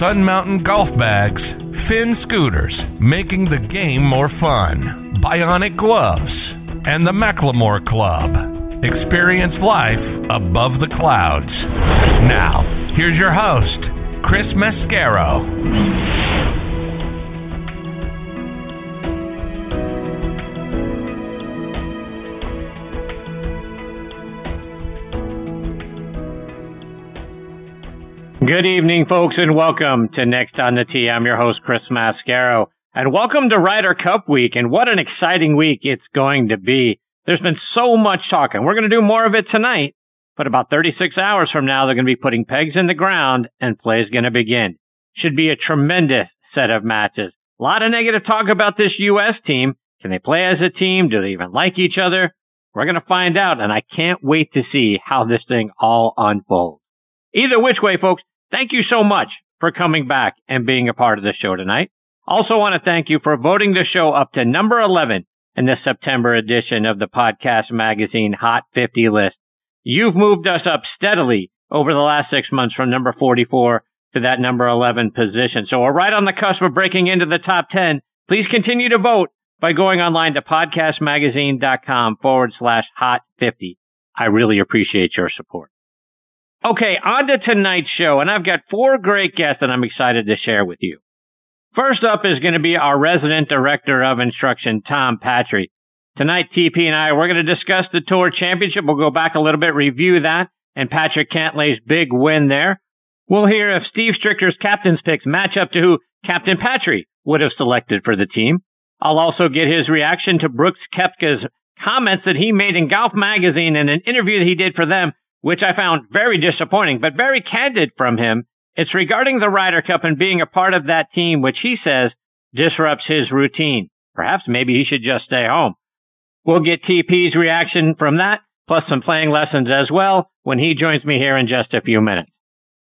Sun Mountain Golf Bags, Finn Scooters, making the game more fun, Bionic Gloves, and the McLemore Club. Experience life above the clouds. Now, here's your host, Chris Mascaro. Good evening, folks, and welcome to Next on the Tee. I'm your host, Chris Mascaro, and welcome to Ryder Cup week. And what an exciting week it's going to be. There's been so much talking. We're going to do more of it tonight, but about 36 hours from now, they're going to be putting pegs in the ground and play is going to begin. Should be a tremendous set of matches. A lot of negative talk about this U.S. team. Can they play as a team? Do they even like each other? We're going to find out, and I can't wait to see how this thing all unfolds. Either which way, folks, thank you so much for coming back and being a part of the show tonight. Also want to thank you for voting the show up to number 11 in the September edition of the podcast magazine Hot 50 list. You've moved us up steadily over the last six months from number 44 to that number 11 position. So we're right on the cusp of breaking into the top 10. Please continue to vote by going online to podcastmagazine.com forward slash hot 50. I really appreciate your support. Okay, on to tonight's show, and I've got four great guests that I'm excited to share with you. First up is going to be our resident director of instruction, Tom Patri. Tonight, TP and I, we're going to discuss the Tour Championship. We'll go back a little bit, review that, and Patrick Cantlay's big win there. We'll hear if Steve Stricker's captain's picks match up to who Captain Patri would have selected for the team. I'll also get his reaction to Brooks Koepka's comments that he made in Golf Magazine in an interview that he did for them which I found very disappointing, but very candid from him. It's regarding the Ryder Cup and being a part of that team, which he says disrupts his routine. Perhaps maybe he should just stay home. We'll get TP's reaction from that, plus some playing lessons as well, when he joins me here in just a few minutes.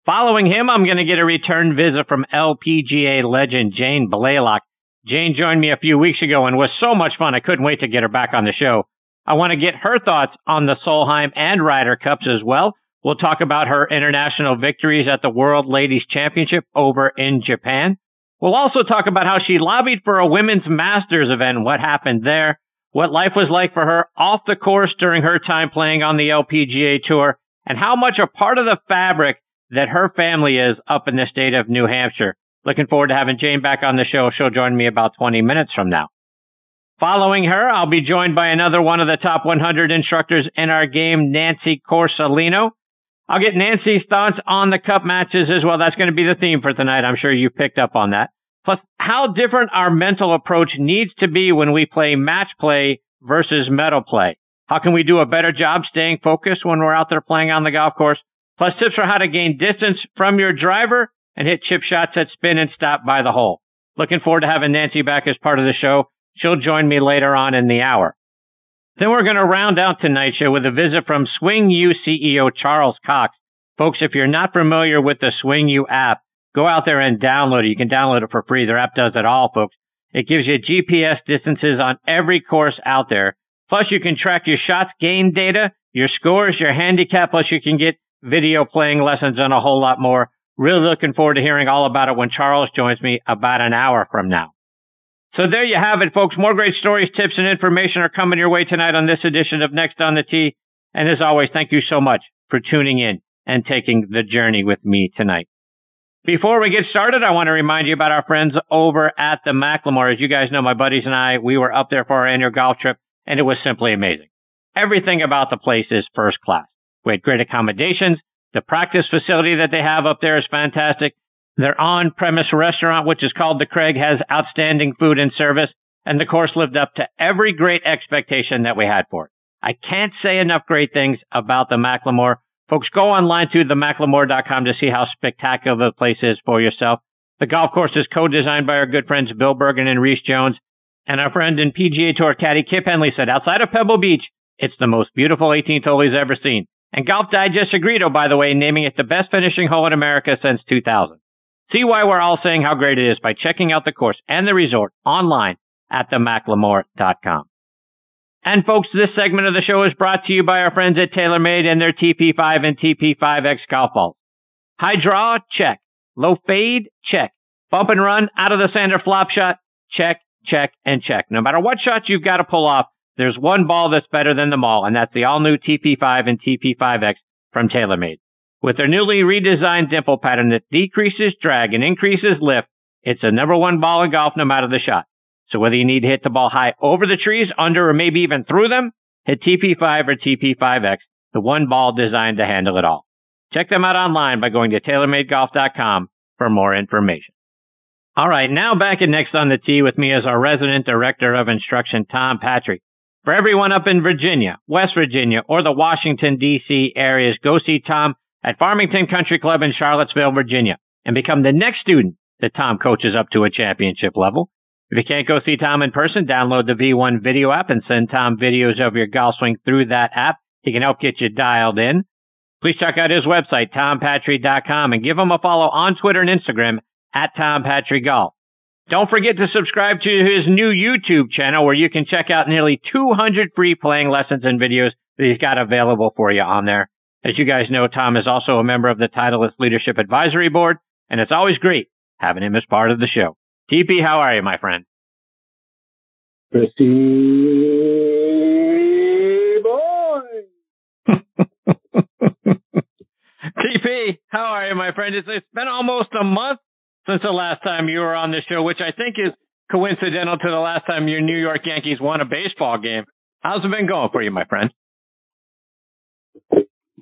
Following him, I'm going to get a return visit from LPGA legend Jane Blalock. Jane joined me a few weeks ago and was so much fun. I couldn't wait to get her back on the show. I want to get her thoughts on the Solheim and Ryder Cups as well. We'll talk about her international victories at the World Ladies Championship over in Japan. We'll also talk about how she lobbied for a women's masters event, what happened there, what life was like for her off the course during her time playing on the LPGA tour, and how much a part of the fabric that her family is up in the state of New Hampshire. Looking forward to having Jane back on the show. She'll join me about 20 minutes from now. Following her, I'll be joined by another one of the top 100 instructors in our game, Nancy Quarcelino. I'll get Nancy's thoughts on the cup matches as well. That's going to be the theme for tonight. I'm sure you picked up on that. Plus, how different our mental approach needs to be when we play match play versus medal play. How can we do a better job staying focused when we're out there playing on the golf course? Plus tips for how to gain distance from your driver and hit chip shots that spin and stop by the hole. Looking forward to having Nancy back as part of the show. She'll join me later on in the hour. Then we're going to round out tonight's show with a visit from Swing U CEO Charles Cox. Folks, if you're not familiar with the Swing U app, go out there and download it. You can download it for free. Their app does it all, folks. It gives you GPS distances on every course out there. Plus, you can track your shots gain data, your scores, your handicap, plus you can get video playing lessons and a whole lot more. Really looking forward to hearing all about it when Charles joins me about an hour from now. So there you have it, folks. More great stories, tips, and information are coming your way tonight on this edition of Next on the Tee. And as always, thank you so much for tuning in and taking the journey with me tonight. Before we get started, I want to remind you about our friends over at the McLemore. As you guys know, my buddies and I, we were up there for our annual golf trip, and it was simply amazing. Everything about the place is first class. We had great accommodations. The practice facility that they have up there is fantastic. Their on-premise restaurant, which is called the Craig, has outstanding food and service, and the course lived up to every great expectation that we had for it. I can't say enough great things about the McLemore. Folks, go online to themclemore.com to see how spectacular the place is for yourself. The golf course is co-designed by our good friends Bill Bergin and Rees Jones. And our friend and PGA Tour caddy Kip Henley said, outside of Pebble Beach, it's the most beautiful 18th hole he's ever seen. And Golf Digest agreed, oh, by the way, naming it the best finishing hole in America since 2000. See why we're all saying how great it is by checking out the course and the resort online at themclemore.com. And folks, this segment of the show is brought to you by our friends at TaylorMade and their TP5 and TP5X golf balls. High draw, check. Low fade, check. Bump and run, out of the sander flop shot, check, check, and check. No matter what shot you've got to pull off, there's one ball that's better than them all, and that's the all new TP5 and TP5X from TaylorMade. With their newly redesigned dimple pattern that decreases drag and increases lift, it's the number one ball in golf no matter the shot. So whether you need to hit the ball high over the trees, under, or maybe even through them, hit TP5 or TP5X, the one ball designed to handle it all. Check them out online by going to TaylorMadeGolf.com for more information. All right, now back at Next on the Tee with me as our resident director of instruction, Tom Patri. For everyone up in Virginia, West Virginia, or the Washington, D.C. areas, go see Tom at Farmington Country Club in Charlottesville, Virginia, and become the next student that Tom coaches up to a championship level. If you can't go see Tom in person, download the V1 video app and send Tom videos of your golf swing through that app. He can help get you dialed in. Please check out his website, tompatri.com, and give him a follow on Twitter and Instagram at Tom Golf. Don't forget to subscribe to his new YouTube channel where you can check out nearly 200 free playing lessons and videos that he's got available for you on there. As you guys know, Tom is also a member of the Titleist Leadership Advisory Board, and it's always great having him as part of the show. TP, how are you, my friend? Christy boy. TP, how are you, my friend? It's, it's been almost a month since the last time you were on the show, which I think is coincidental to the last time your New York Yankees won a baseball game. How's it been going for you, my friend?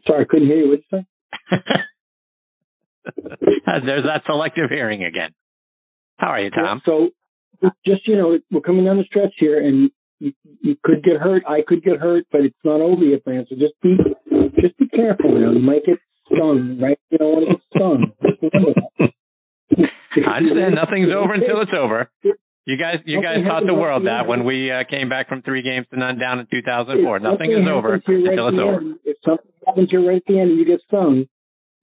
Sorry, I couldn't hear you. What you say? There's that selective hearing again. How are you, Tom? Yeah, so, just you know, we're coming down the stretch here, and you, you could get hurt. I could get hurt, but it's not over yet, man. So just be, just be careful. You know, you might get stung, right? You don't want to get stung. I understand nothing's over until it's over. You guys, you guys taught the world that when we uh, came back from three games to none down in 2004. Nothing is over until it's over. If something happens to you right at the end and you get stung,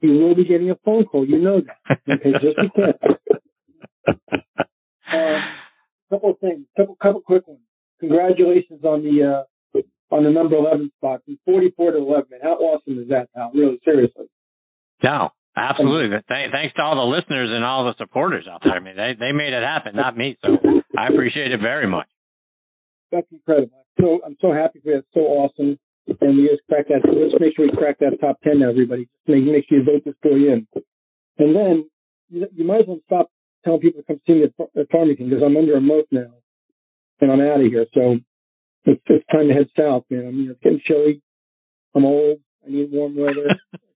you will be getting a phone call. You know that. Okay, just be careful. Uh, couple of things, couple couple quick ones. Congratulations on the uh, on the number 11 spot from 44 to 11. How awesome is that, Now, Really, seriously. No, Absolutely. Th- thanks to all the listeners and all the supporters out there. I mean, they, they made it happen, not me. So I appreciate it very much. That's incredible. So I'm so happy for that. It's so awesome. And we just crack that. Let's make sure we crack that top 10 now, everybody. Make, make sure you vote this boy in. And then you, you might as well stop telling people to come see me at, at Farmington because I'm under a month now and I'm out of here. So it's, it's time to head south, man. I mean, it's getting chilly. I'm old. I need warm weather.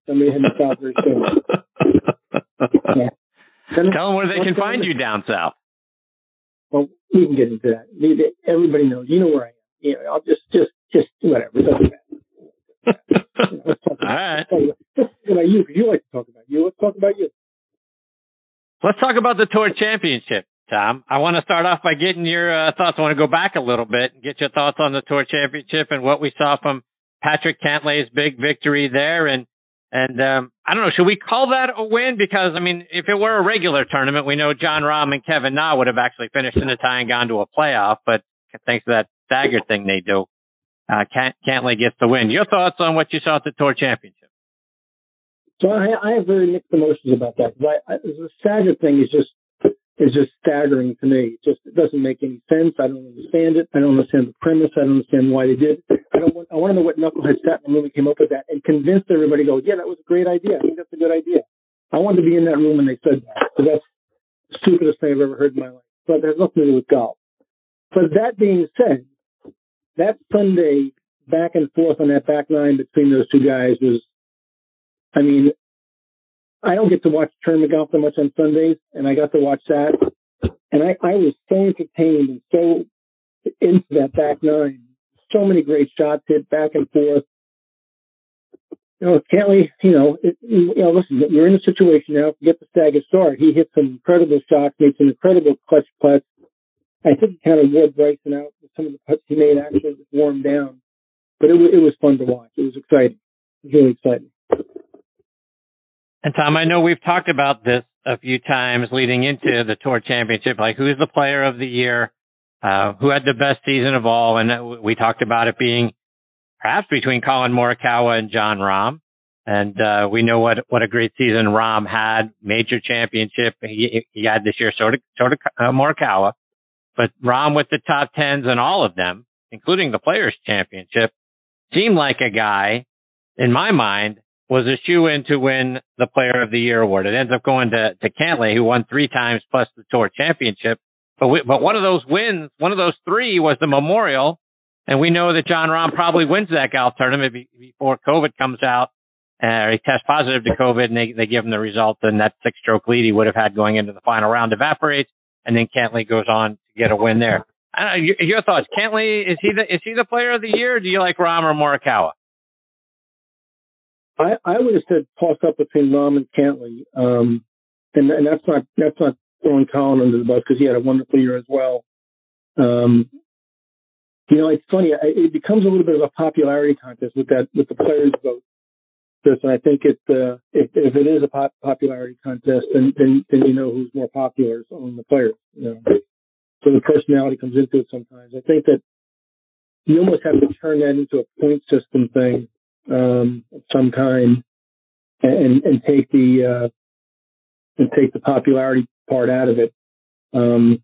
Somebody heading south very soon. Yeah. Tell them where they can find you down south. Well, we can get into that. Everybody knows. You know where I am. You know, I'll just, just, just whatever. Doesn't matter. All right. Let's talk about you because you like to talk about you. Let's talk about you. Let's talk about the tour championship, Tom. I want to start off by getting your uh, thoughts. I want to go back a little bit and get your thoughts on the tour championship and what we saw from Patrick Cantlay's big victory there and and um, I don't know, should we call that a win? Because I mean, if it were a regular tournament, we know Jon Rahm and Kevin Na would have actually finished in a tie and gone to a playoff. But thanks to that stagger thing they do, uh, Cant- Cantlay gets the win. Your thoughts on what you saw at the Tour Championship? So I, I have very mixed emotions about that. I, I, the stagger thing is just is just staggering to me. It just it doesn't make any sense. I don't understand it. I don't understand the premise. I don't understand why they did. I don't want, I want to know what knucklehead sat in the room and came up with that and convinced everybody. Go, yeah, that was a great idea. I think that's a good idea. I wanted to be in that room when they said that. So that's the stupidest thing I've ever heard in my life. But has nothing to do with golf. But that being said, that Sunday back and forth on that back nine between those two guys was, I mean, I don't get to watch tournament golf that much on Sundays, and I got to watch that, and I, I was so entertained and so into that back nine. So many great shots hit back and forth. you know, Cantlay, you know, it, you know, listen, we're in a situation now. Get the stagger start. He hit some incredible shots, made some incredible clutch putts. I think he kind of wore Bryson out with some of the putts he made actually warmed down. But it, it was fun to watch. It was exciting. It was really exciting. And Tom, I know we've talked about this a few times leading into the tour championship, like who's the player of the year, uh, who had the best season of all. And we talked about it being perhaps between Collin Morikawa and Jon Rahm. And, uh, we know what, what a great season Rahm had, major championship he, he had this year, sort of, sort of, uh, Morikawa, but Rahm with the top tens and all of them, including the players championship, seemed like a guy in my mind was a shoe in to win the player of the year award. It ends up going to, to Cantlay, who won three times plus the tour championship. But we, but one of those wins, one of those three was the memorial and we know that Jon Rahm probably wins that golf tournament before COVID comes out, uh, he tests positive to COVID and they, they give him the result and that six stroke lead he would have had going into the final round evaporates. And then Cantlay goes on to get a win there. Your, your, thoughts, Cantlay, is he the, is he the player of the year? Or do you like Rahm or Morikawa? I, I would have said toss up between Rahm and Cantlay. Um, and, and that's not, that's not throwing Collin under the bus because he had a wonderful year as well. Um, you know, it's funny. It becomes a little bit of a popularity contest with that with the players' vote. And I think it, uh, if, if it is a pop- popularity contest, then, then then you know who's more popular among the players. You know, so the personality comes into it sometimes. I think that you almost have to turn that into a point system thing um, of some kind, and and take the uh, and take the popularity part out of it. Um,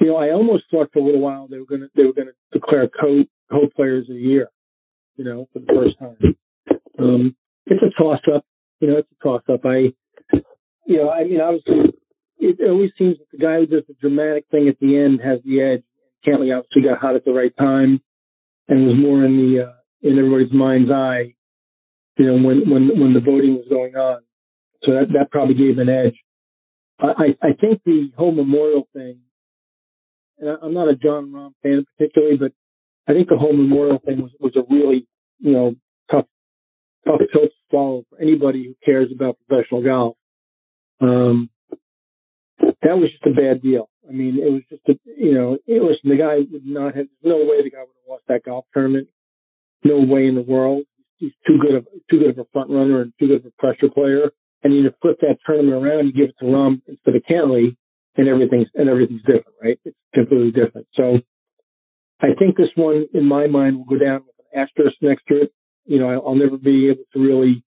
you know, I almost thought for a little while they were going to they were going to declare co co players of the year. You know, for the first time. Um, it's a toss up. You know, it's a toss up. I, you know, I mean, obviously, it always seems that the guy who does the dramatic thing at the end has the edge. Cantlay obviously got hot at the right time, and was more in the uh, in everybody's mind's eye. You know, when when when the voting was going on, so that that probably gave an edge. I I think the whole memorial thing and I'm not a Jon Rahm fan particularly, but I think the whole memorial thing was, was a really, you know, tough, tough pill to swallow for anybody who cares about professional golf. Um, that was just a bad deal. I mean, it was just a, you know, it was the guy would not have, no way the guy would have lost that golf tournament. No way in the world. He's too good of, too good of a front runner and too good of a pressure player. And you flip that tournament around, you give it to Rahm instead of Cantlay and everything's and everything's different, right? It's completely different. So I think this one, in my mind, will go down with an asterisk next to it. You know, I'll, never be able to really.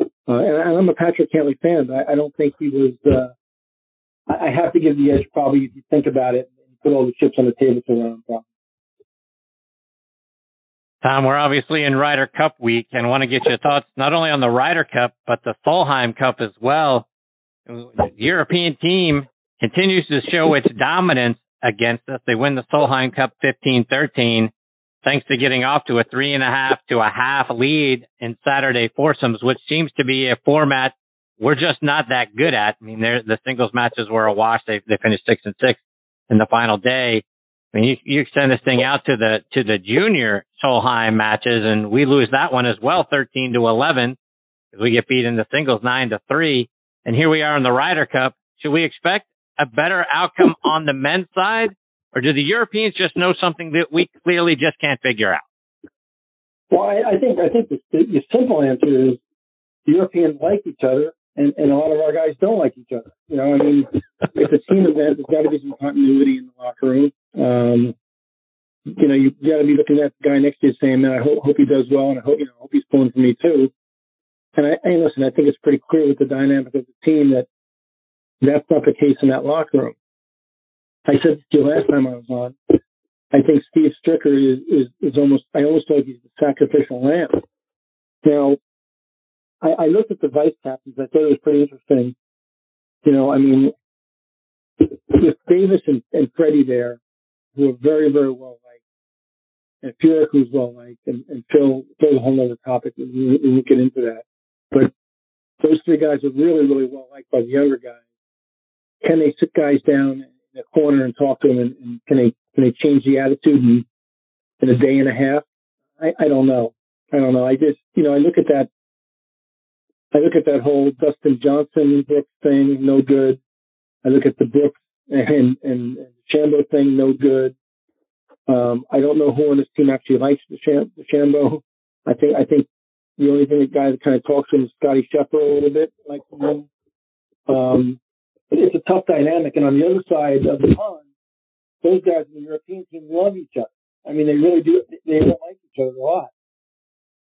Uh, and I'm a Patrick Cantlay fan. I, I don't think he was. Uh, I have to give the edge probably if you think about it and put all the chips on the table for Rahm. Tom, we're obviously in Ryder Cup week and want to get your thoughts not only on the Ryder Cup, but the Solheim Cup as well. The European team continues to show its dominance against us. They win the Solheim Cup 15-13 thanks to getting off to a three and a half to a half lead in Saturday foursomes, which seems to be a format we're just not that good at. I mean, the singles matches were a wash. They, they finished six and six in the final day. I mean, you, you extend this thing out to the, to the junior Solheim matches and we lose that one as well, 13 to 11 because we get beat in the singles nine to three. And here we are in the Ryder Cup. Should we expect a better outcome on the men's side, or do the Europeans just know something that we clearly just can't figure out? Well, I, I think I think the, the simple answer is the Europeans like each other, and, and a lot of our guys don't like each other. You know, I mean, it's a team event. There's got to be some continuity in the locker room. Um, you know, you got to be looking at the guy next to you saying, "Man, I hope, hope he does well, and I hope you know, I hope he's pulling for me too." And I, and listen, I think it's pretty clear with the dynamic of the team that that's not the case in that locker room. I said to you last time I was on, I think Steve Stricker is, is, is almost, I almost like he's the sacrificial lamb. Now, I, I looked at the vice captains. I thought it was pretty interesting. You know, I mean, with Davis and, and Freddie there, who are very, very well and Furyk who's well liked, and, and Phil, Phil's a whole other topic. We, we won't get into that. But those three guys are really, really well liked by the younger guys can they sit guys down in a corner and talk to them, and, and can they can they change the attitude in, in a day and a half? I, I don't know. I don't know. I just you know I look at that I look at that whole Dustin Johnson Brooks thing, no good. I look at the Brooks and and, and Shambo thing, no good. Um, I don't know who on this team actually likes the, Sham- Shambo. I think I think the only thing the guy that kind of talks to him is Scotty Scheffler a little bit, like him. Um, it's a tough dynamic, and on the other side of the pond, those guys in the European team love each other. I mean, they really do. They don't like each other a lot.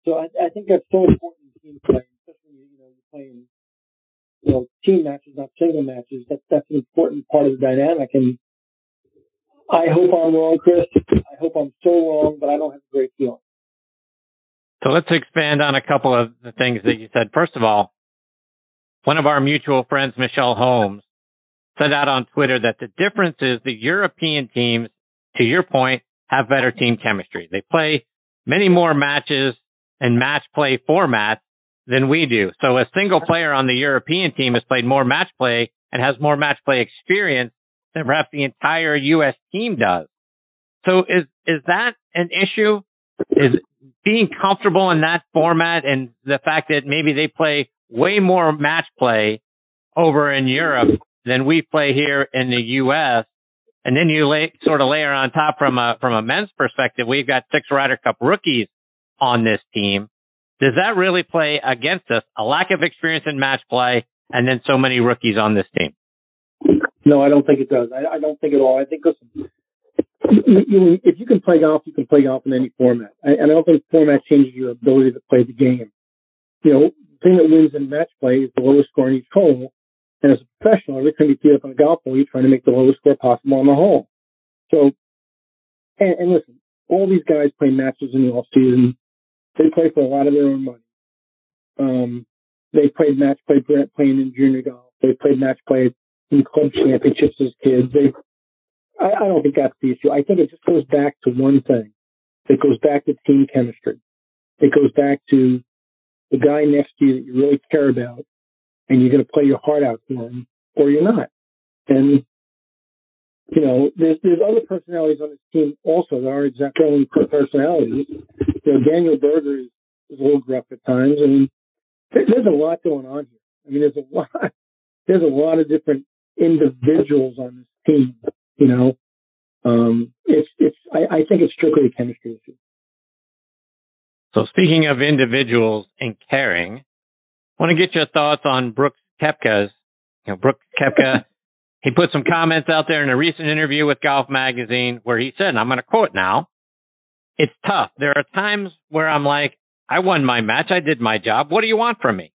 So I, I think that's so important in team play, especially you know you're playing you know team matches, not single matches. That's that's an important part of the dynamic. And I hope I'm wrong, Chris. I hope I'm so wrong, but I don't have a great feeling. So let's expand on a couple of the things that you said. First of all, one of our mutual friends, Michelle Holmes, said out on Twitter that the difference is the European teams, to your point, have better team chemistry. They play many more matches and match play formats than we do. So a single player on the European team has played more match play and has more match play experience perhaps the entire U.S. team does. So is, is that an issue? Is being comfortable in that format and the fact that maybe they play way more match play over in Europe than we play here in the U.S. And then you lay, sort of layer on top from a, from a men's perspective, we've got six Ryder Cup rookies on this team. Does that really play against us? A lack of experience in match play and then so many rookies on this team? No, I don't think it does. I, I don't think at all. I think listen, you, you, if you can play golf, you can play golf in any format. I, and I don't think format changes your ability to play the game. You know, the thing that wins in match play is the lowest score in each hole. And as a professional, every time you tee up on a golf hole, you're trying to make the lowest score possible on the hole. So, and, and listen, all these guys play matches in the off season. They play for a lot of their own money. Um, they played match play playing in junior golf. They played match play in club championships as kids. They, I, I don't think that's the issue. I think it just goes back to one thing. It goes back to team chemistry. It goes back to the guy next to you that you really care about and you're going to play your heart out for him or you're not. And, you know, there's, there's other personalities on this team also that are exactly only personalities. You know, Daniel Berger is, is a little gruff at times. Mean, there, there's a lot going on here. I mean, there's a lot, there's a lot of different individuals on this team, you know. Um, it's, it's, I, I think it's strictly a chemistry issue. So speaking of individuals and caring, I want to get your thoughts on Brooks Koepka's, you know, Brooks Koepka. he put some comments out there in a recent interview with Golf Magazine where he said, and I'm going to quote now, it's tough. There are times where I'm like, I won my match. I did my job. What do you want from me?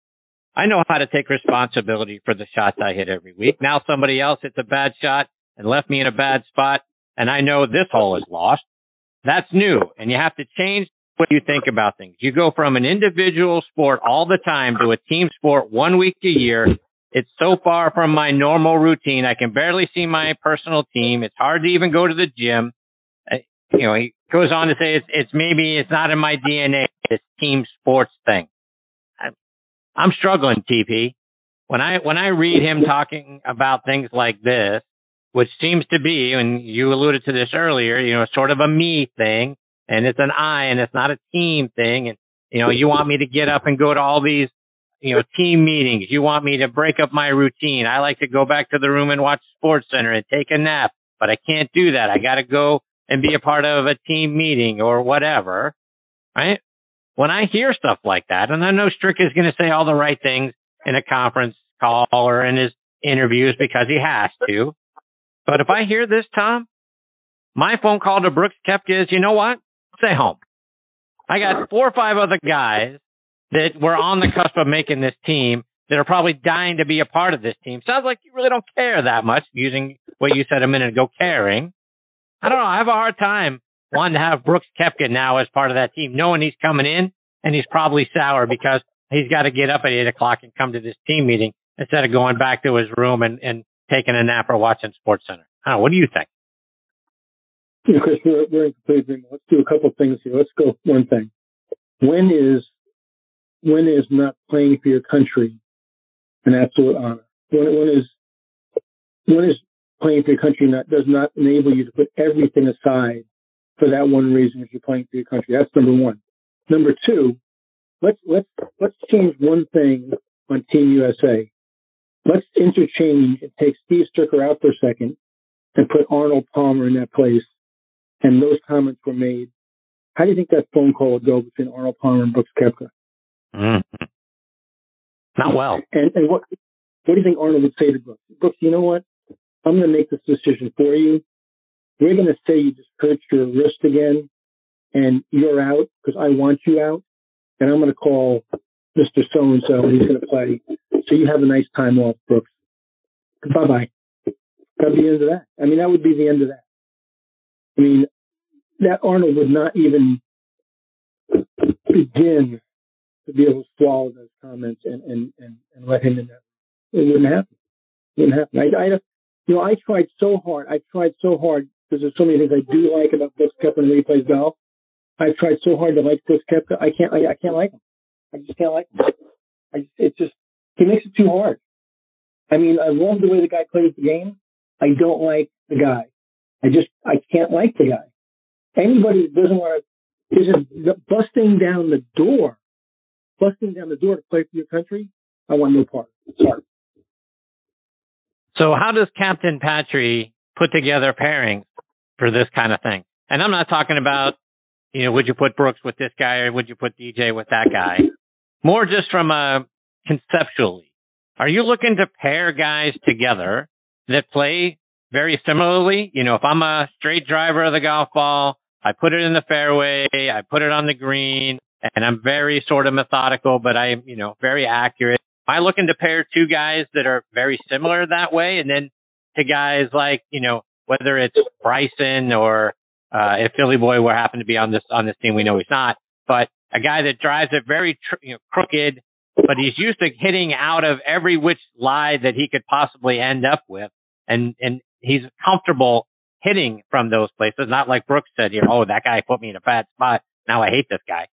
I know how to take responsibility for the shots I hit every week. Now somebody else hits a bad shot and left me in a bad spot and I know this hole is lost. That's new and you have to change what you think about things. You go from an individual sport all the time to a team sport one week a year. It's so far from my normal routine. I can barely see my personal team. It's hard to even go to the gym. You know, he goes on to say it's, it's maybe it's not in my DNA, this team sports thing. I'm struggling, TP. When I, when I read him talking about things like this, which seems to be, and you alluded to this earlier, you know, sort of a me thing, and it's an I and it's not a team thing. And, you know, you want me to get up and go to all these, you know, team meetings. You want me to break up my routine. I like to go back to the room and watch Sports Center and take a nap, but I can't do that. I got to go and be a part of a team meeting or whatever. Right. When I hear stuff like that, and I know Strick is going to say all the right things in a conference call or in his interviews because he has to. But if I hear this, Tom, my phone call to Brooks Koepka is, you know what? stay home. I got four or five other guys that were on the cusp of making this team that are probably dying to be a part of this team. Sounds like you really don't care that much using what you said a minute ago, caring. I don't know. I have a hard time wanting to have Brooks Koepka now as part of that team, knowing he's coming in and he's probably sour because he's got to get up at eight o'clock and come to this team meeting instead of going back to his room and, and taking a nap or watching Sports Center. I. What do you think? you know, Chris, we're, we're in complete agreement. Let's do a couple of things here. Let's go one thing. When is when is not playing for your country an absolute honor? When, when is when is playing for your country not does not enable you to put everything aside for that one reason if you're playing for your country? That's number one. Number two, let's let's let's change one thing on Team USA. Let's interchange and take Steve Stricker out for a second and put Arnold Palmer in that place. And those comments were made. How do you think that phone call would go between Arnold Palmer and Brooks Koepka? Mm-hmm. Not well. And, and what what do you think Arnold would say to Brooks? Brooks, you know what? I'm going to make this decision for you. We're going to say you just hurt your wrist again and you're out because I want you out. And I'm going to call Mr. So and so and he's going to play. So you have a nice time off, Brooks. Bye bye. That'd be the end of that. I mean, that would be the end of that. I mean, that Arnold would not even begin to be able to swallow those comments and, and, and, and let him in there. It wouldn't happen. It wouldn't happen. I, I, you know, I tried so hard. I tried so hard because there's so many things I do like about Brooks Koepka and he plays golf. I've tried so hard to like Brooks Koepka. I can't, I, I can't like him. I just can't like him. I, it's just, he makes it too hard. I mean, I love the way the guy plays the game. I don't like the guy. I just, I can't like the guy. Anybody that doesn't want to, is busting down the door, busting down the door to play for your country. I want no part. Sorry. So how does Captain Patri put together pairings for this kind of thing? And I'm not talking about, you know, would you put Brooks with this guy or would you put DJ with that guy? More just from a conceptually. Are you looking to pair guys together that play very similarly? You know, if I'm a straight driver of the golf ball, I put it in the fairway, I put it on the green, and I'm very sort of methodical, but I'm, you know, very accurate. Am I looking to pair two guys that are very similar that way? And then to guys like, you know, whether it's Bryson or, uh, if Philly Boy were happen to be on this, on this team, we know he's not, but a guy that drives it very, tr- you know, crooked, but he's used to hitting out of every which lie that he could possibly end up with. And, and he's comfortable hitting from those places. Not like Brooks said here, oh, that guy put me in a bad spot. Now I hate this guy.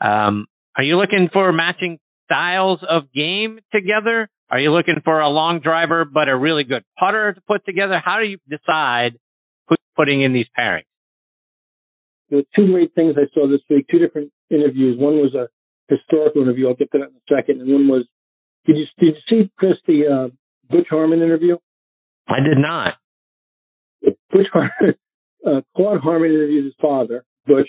Um, are you looking for matching styles of game together? Are you looking for a long driver but a really good putter to put together? How do you decide who's putting in these pairings? There were two great things I saw this week, two different interviews. One was a historical interview. I'll get to that in a second. And one was, did you, did you see, Chris, the uh, Butch Harmon interview? I did not. Butch Harmon, uh, Claude Harmon interviewed his father, Butch,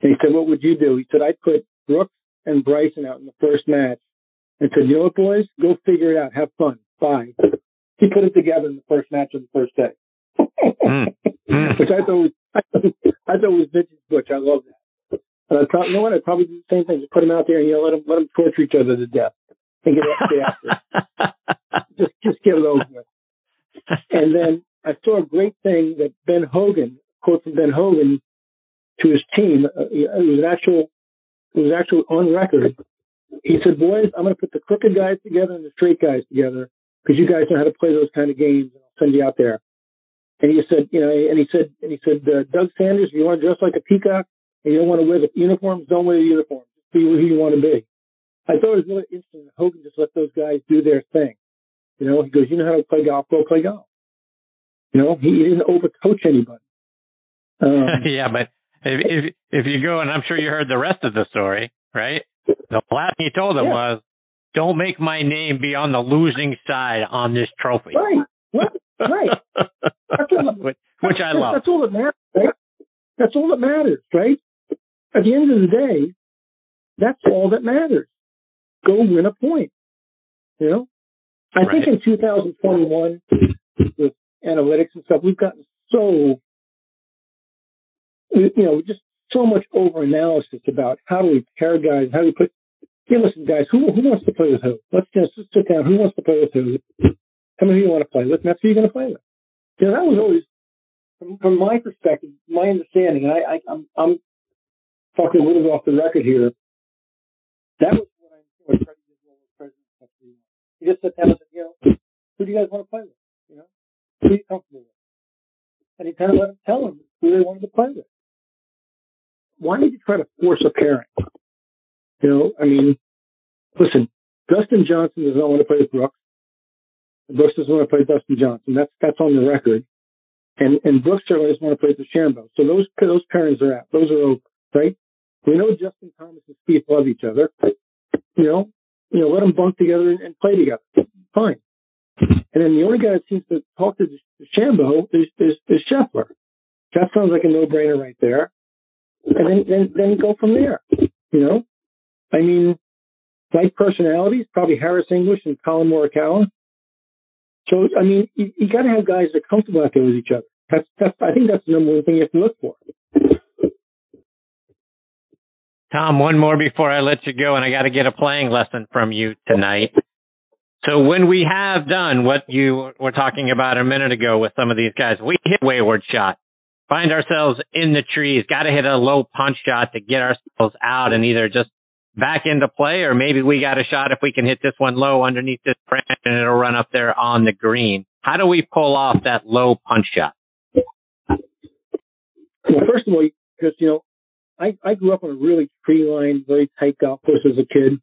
and he said, what would you do? He said, I'd put Brooks and Bryson out in the first match and said, you know what, boys, go figure it out. Have fun. Bye. He put it together in the first match of the first day. mm. Mm. Which I thought was, I thought, I thought was vintage Butch. I love that. And I probably, you know what? I'd probably do the same thing. Just put them out there and, you know, let them, let them torture each other to death and get, get after it. just, just get it over with. And then I saw a great thing that Ben Hogan, quote from Ben Hogan to his team. Uh, it was an actual, it was actually on record. He said, boys, I'm going to put the crooked guys together and the straight guys together because you guys know how to play those kind of games. And I'll send you out there. And he said, you know, and he said, and he said, uh, Doug Sanders, if you want to dress like a peacock and you don't want to wear the uniforms, don't wear the uniform. Be who you want to be. I thought it was really interesting that Hogan just let those guys do their thing. You know, he goes, you know how to play golf, go play golf. You know, he, he didn't overcoach anybody. Um, yeah, but if, if, if you go, and I'm sure you heard the rest of the story, right? The last thing he told them yeah. was, "Don't make my name be on the losing side on this trophy." Right, right. which, which I love. That's all that matters. Right? That's all that matters, right? At the end of the day, that's all that matters. Go win a point. You know, I right. think in 2021 with analytics and stuff, we've gotten so, you know, just so much over analysis about how do we pair guys, how do we put, hey, listen, guys, who, who wants to play with who? Let's just sit down. Who wants to play with who? How many of you want to play with? And that's who you're going to play with. You know, that was always, from, from my perspective, my understanding, and I, I, I'm, I'm talking a little bit off the record here. That was what I enjoyed. He just sat down and said, you know, who do you guys want to play with? You know, who are you comfortable with? And he kind of let them tell him who they wanted to play with why did you try to force a pairing? You know, I mean, listen, Dustin Johnson does not want to play with Brooks. Brooks doesn't want to play Dustin Johnson. That's that's on the record. And and Brooks certainly doesn't want to play with DeChambeau. So those those pairings are out. Those are over, right? We know Justin Thomas and Steve love each other. You know, you know, let them bunk together and, and play together. Fine. And then the only guy that seems to talk to DeChambeau is, is, is Scheffler. That sounds like a no-brainer right there. And then, then, then go from there. You know, I mean, like personalities, probably Harris English and Collin Morikawa. So, I mean, you, you got to have guys that are comfortable out there with each other. That's, that's, I think that's the number one thing you have to look for. Tom, one more before I let you go, and I got to get a playing lesson from you tonight. So when we have done what you were talking about a minute ago with some of these guys, we hit wayward shot, find ourselves in the trees, got to hit a low punch shot to get ourselves out and either just back into play or maybe we got a shot if we can hit this one low underneath this branch and it'll run up there on the green. How do we pull off that low punch shot? Well, first of all, because, you know, I, I grew up on a really tree lined, very tight golf course as a kid.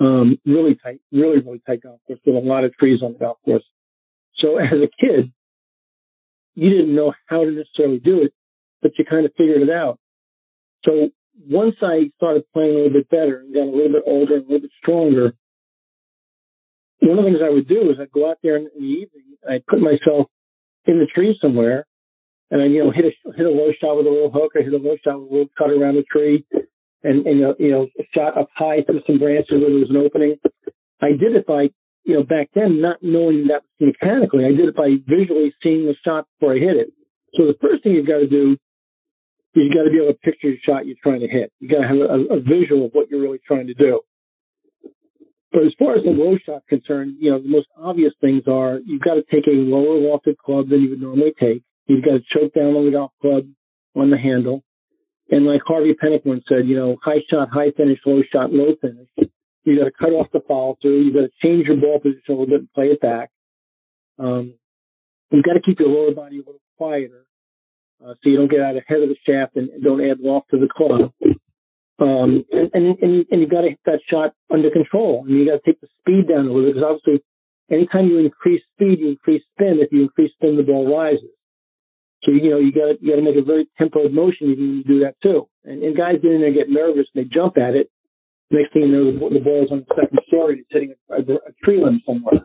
Um, really tight, really, really tight golf course with a lot of trees on the golf course. So as a kid, you didn't know how to necessarily do it, but you kind of figured it out. So once I started playing a little bit better and got a little bit older and a little bit stronger, one of the things I would do is I'd go out there in the evening, and I'd put myself in the tree somewhere, and I, you know, hit a hit a low shot with a little hook, I hit a low shot with a little cut around the tree, and and you know, a shot up high through some branches where there was an opening. I did it by, you know, back then not knowing that mechanically. I did it by visually seeing the shot before I hit it. So the first thing you've got to do is you've got to be able to picture the shot you're trying to hit. You've got to have a, a visual of what you're really trying to do. But as far as the low shot concerned, you know, the most obvious things are you've got to take a lower lofted club than you would normally take. You've got to choke down on the golf club on the handle. And like Harvey Penick once said, you know, high shot, high finish, low shot, low finish. You got to cut off the follow through. You got to change your ball position a little bit and play it back. Um, you've got to keep your lower body a little quieter, uh, so you don't get out ahead of the shaft and, and don't add loft to the club. Um, and, and, and, and you got to hit that shot under control. And you got to take the speed down a little bit because obviously anytime you increase speed, you increase spin. If you increase spin, the ball rises. So you know you got to you got to make a very tempoed motion you do that too. And, and guys get in there get nervous and they jump at it. Next thing you know, the, is on the second story, it's hitting a, a, tree limb somewhere.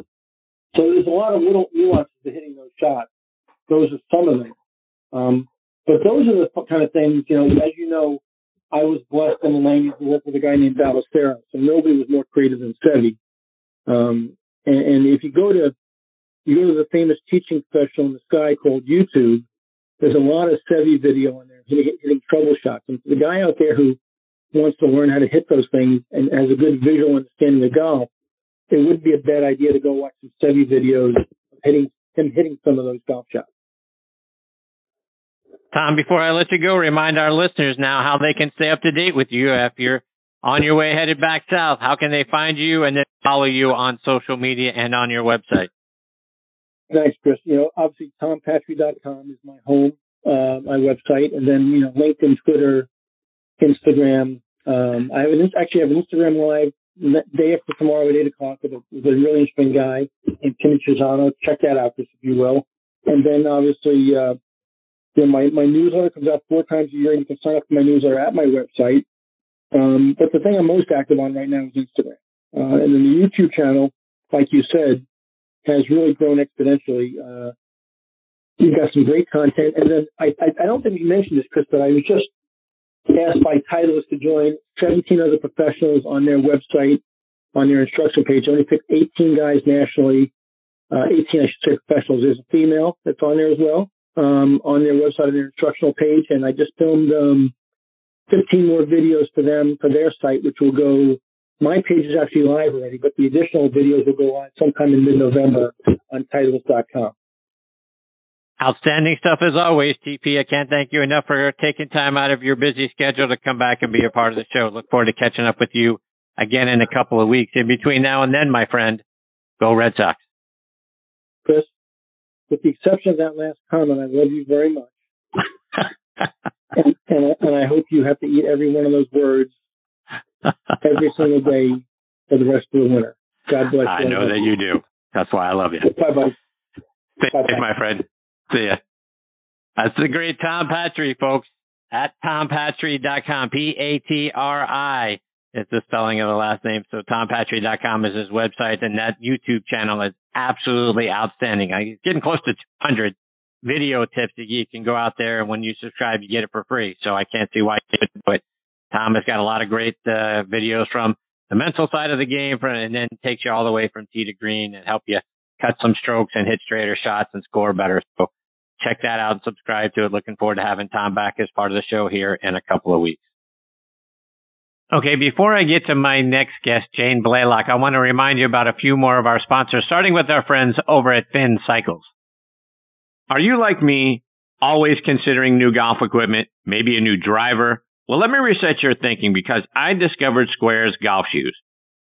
So there's a lot of little nuances to hitting those shots. Those are some of them. Um, but those are the kind of things, you know, as you know, I was blessed in the 90s to work with a guy named Ballesteros, so nobody was more creative than Seve. Um, and, and if you go to you go to the famous teaching special in the sky called YouTube, there's a lot of Seve video on there hitting, hitting trouble shots. And the guy out there who wants to learn how to hit those things and has a good visual understanding of golf, it wouldn't be a bad idea to go watch some Seve videos of hitting him hitting some of those golf shots. Tom, before I let you go, remind our listeners now how they can stay up to date with you if you're on your way headed back south. How can they find you and then follow you on social media and on your website? Thanks, Chris. You know, obviously tompatri.com is my home, uh, my website, and then, you know, LinkedIn, Twitter, Instagram. Um, I have an, actually have an Instagram live day after tomorrow at eight o'clock with a, with a really interesting guy named Timmy Chisano. Check that out, if you will. And then obviously, uh, you know, my, my newsletter comes out four times a year and you can sign up for my newsletter at my website. Um, but the thing I'm most active on right now is Instagram. Uh, and then the YouTube channel, like you said, has really grown exponentially. Uh, you've got some great content. And then I, I, I don't think you mentioned this, Chris, but I was just asked by Titleist to join 17 other professionals on their website, on their instruction page. I only picked 18 guys nationally, uh, 18, I should say, professionals. There's a female that's on there as well, um, on their website, on their instructional page. And I just filmed, um, 15 more videos for them for their site, which will go my page is actually live already, but the additional videos will go on sometime in mid-November on Titleist.com. Outstanding stuff as always, TP. I can't thank you enough for taking time out of your busy schedule to come back and be a part of the show. Look forward to catching up with you again in a couple of weeks. In between now and then, my friend, go Red Sox. Chris, with the exception of that last comment, I love you very much. and, and, and I hope you have to eat every one of those words every single day for the rest of the winter. God bless you. I know that you do. That's why I love you. Bye bye. Thanks, my friend. See ya. That's the great Tom Patri, folks, at tompatri.com. P-A-T-R-I It's the spelling of the last name. So tompatri.com is his website and that YouTube channel is absolutely outstanding. He's getting close to 200 video tips that you can go out there and when you subscribe, you get it for free. So I can't see why you would do it. Tom has got a lot of great uh, videos from the mental side of the game and then takes you all the way from tee to green and help you cut some strokes and hit straighter shots and score better. So check that out and subscribe to it. Looking forward to having Tom back as part of the show here in a couple of weeks. Okay, before I get to my next guest, Jane Blalock, I want to remind you about a few more of our sponsors, starting with our friends over at Finn Cycles. Are you like me, always considering new golf equipment, maybe a new driver? Well, let me reset your thinking because I discovered Sqairz golf shoes.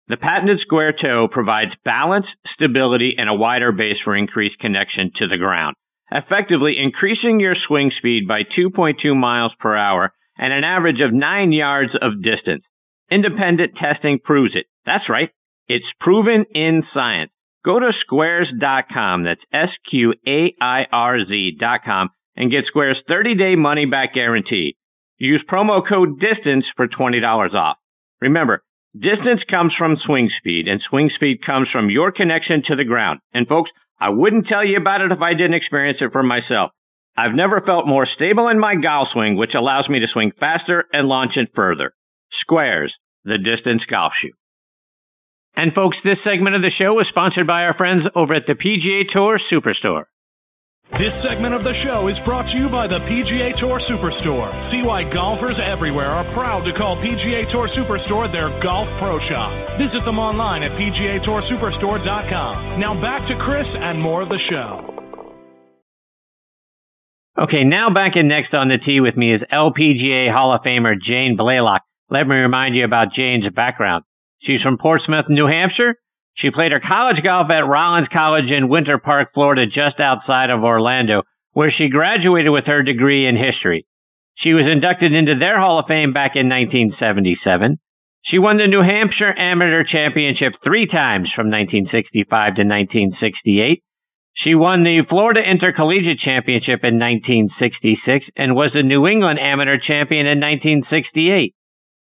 The patented square toe provides balance, stability, and a wider base for increased connection to the ground, effectively increasing your swing speed by 2.2 miles per hour and an average of 9 yards of distance. Independent testing proves it. That's right. It's proven in science. Go to sqairz.com. That's S-Q-A-I-R-Z dot com and get Sqairz's 30 day money back guarantee. Use promo code DISTANCE for $20 off. Remember, distance comes from swing speed and swing speed comes from your connection to the ground. And folks, I wouldn't tell you about it if I didn't experience it for myself. I've never felt more stable in my golf swing, which allows me to swing faster and launch it further. Sqairz, the distance golf shoe. And folks, this segment of the show was sponsored by our friends over at the PGA Tour Superstore. This segment of the show is brought to you by the PGA Tour Superstore. See why golfers everywhere are proud to call PGA Tour Superstore their golf pro shop. Visit them online at PGATourSuperstore.com. Now back to Chris and more of the show. Okay, now back in next on the tee with me is LPGA Hall of Famer Jane Blalock. Let me remind you about Jane's background. She's from Portsmouth, New Hampshire. She played her college golf at Rollins College in Winter Park, Florida, just outside of Orlando, where she graduated with her degree in history. She was inducted into their Hall of Fame back in 1977. She won the New Hampshire Amateur Championship three times from 1965 to 1968. She won the Florida Intercollegiate Championship in 1966 and was the New England Amateur Champion in 1968.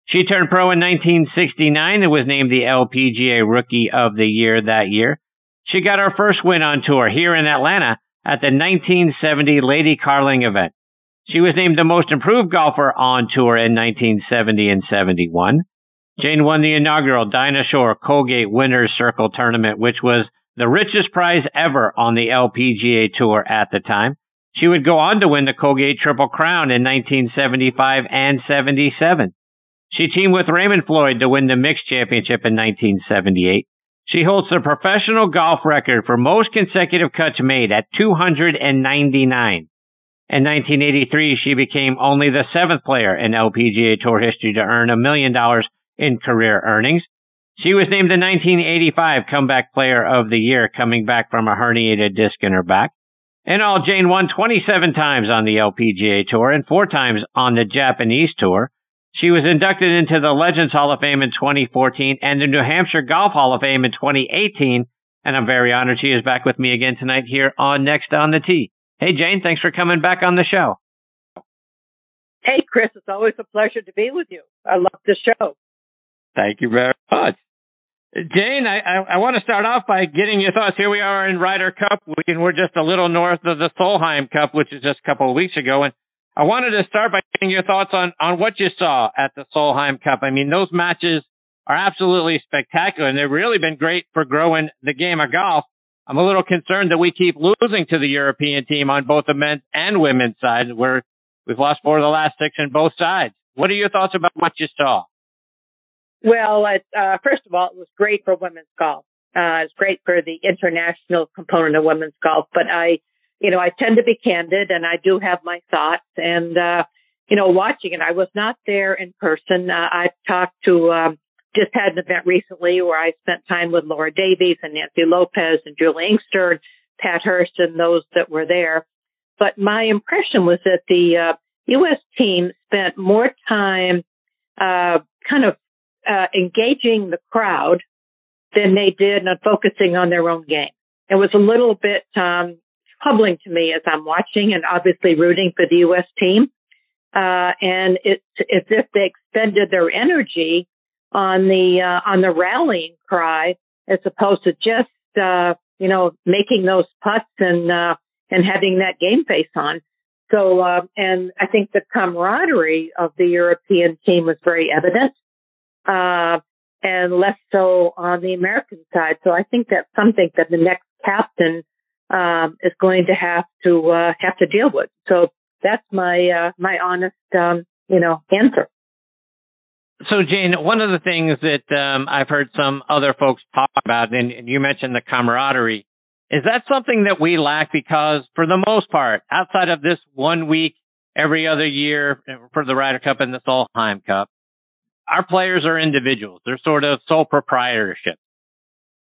She turned pro in 1969 and was named the LPGA Rookie of the Year that year. She got her first win on tour here in Atlanta at the 1970 Lady Carling event. She was named the most improved golfer on tour in 1970 and 71. Jane won the inaugural Dinah Shore Colgate Winners Circle tournament, which was the richest prize ever on the LPGA tour at the time. She would go on to win the Colgate Triple Crown in 1975 and 77. She teamed with Raymond Floyd to win the mixed championship in 1978. She holds the professional golf record for most consecutive cuts made at 299. In 1983, she became only the seventh player in LPGA Tour history to earn a million dollars in career earnings. She was named the 1985 Comeback Player of the Year, coming back from a herniated disc in her back. In all, Jane won 27 times on the LPGA Tour and four times on the Japanese Tour. She was inducted into the Legends Hall of Fame in 2014 and the New Hampshire Golf Hall of Fame in 2018. And I'm very honored she is back with me again tonight here on Next on the Tee. Hey, Jane, thanks for coming back on the show. Hey, Chris, it's always a pleasure to be with you. I love the show. Thank you very much. Jane, I, I, I, want to start off by getting your thoughts. Here we are in Ryder Cup week, and we're just a little north of the Solheim Cup, which is just a couple of weeks ago. And I wanted to start by getting your thoughts on, on what you saw at the Solheim Cup. I mean, those matches are absolutely spectacular and they've really been great for growing the game of golf. I'm a little concerned that we keep losing to the European team on both the men's and women's side where we've lost four of the last six on both sides. What are your thoughts about what you saw? Well, uh, first of all, it was great for women's golf. Uh, it's great for the international component of women's golf, but I, you know, I tend to be candid and I do have my thoughts and, uh, you know, watching it, I was not there in person. Uh, I've talked to, um, just had an event recently where I spent time with Laura Davies and Nancy Lopez and Juli Inkster and Pat Hurst and those that were there. But my impression was that the, uh, U.S. team spent more time, uh, kind of, uh, engaging the crowd than they did on focusing on their own game. It was a little bit, um, troubling to me as I'm watching and obviously rooting for the U.S. team. Uh, and it's as if they expended their energy on the uh, on the rallying cry as opposed to just uh, you know making those putts and uh, and having that game face on. So uh, and I think the camaraderie of the European team was very evident, uh, and less so on the American side. So I think that's something that the next captain um, is going to have to uh, have to deal with. So that's my uh, my honest um, you know answer. So, Jane, one of the things that um, I've heard some other folks talk about, and, and you mentioned the camaraderie, is that something that we lack because, for the most part, outside of this one week every other year for the Ryder Cup and the Solheim Cup, our players are individuals. They're sort of sole proprietorship.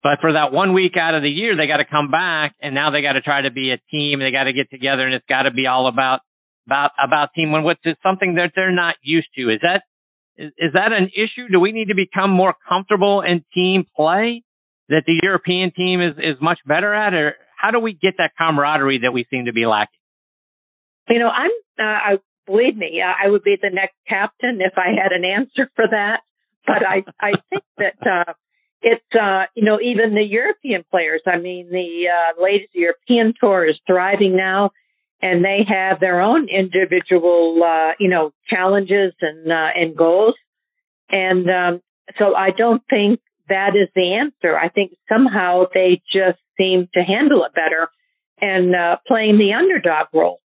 But for that one week out of the year, they got to come back and now they got to try to be a team. They got to get together and it's got to be all about, about, about team when which is something that they're not used to. Is that, is, is that an issue? Do we need to become more comfortable in team play that the European team is, is much better at? Or how do we get that camaraderie that we seem to be lacking? You know, I'm, uh, I, believe me, uh, I would be the next captain if I had an answer for that. But I, I think that, uh, it's, uh, you know, even the European players. I mean, the, uh, ladies European tour is thriving now and they have their own individual, uh, you know, challenges and, uh, and goals. And, um, so I don't think that is the answer. I think somehow they just seem to handle it better and, uh, playing the underdog role.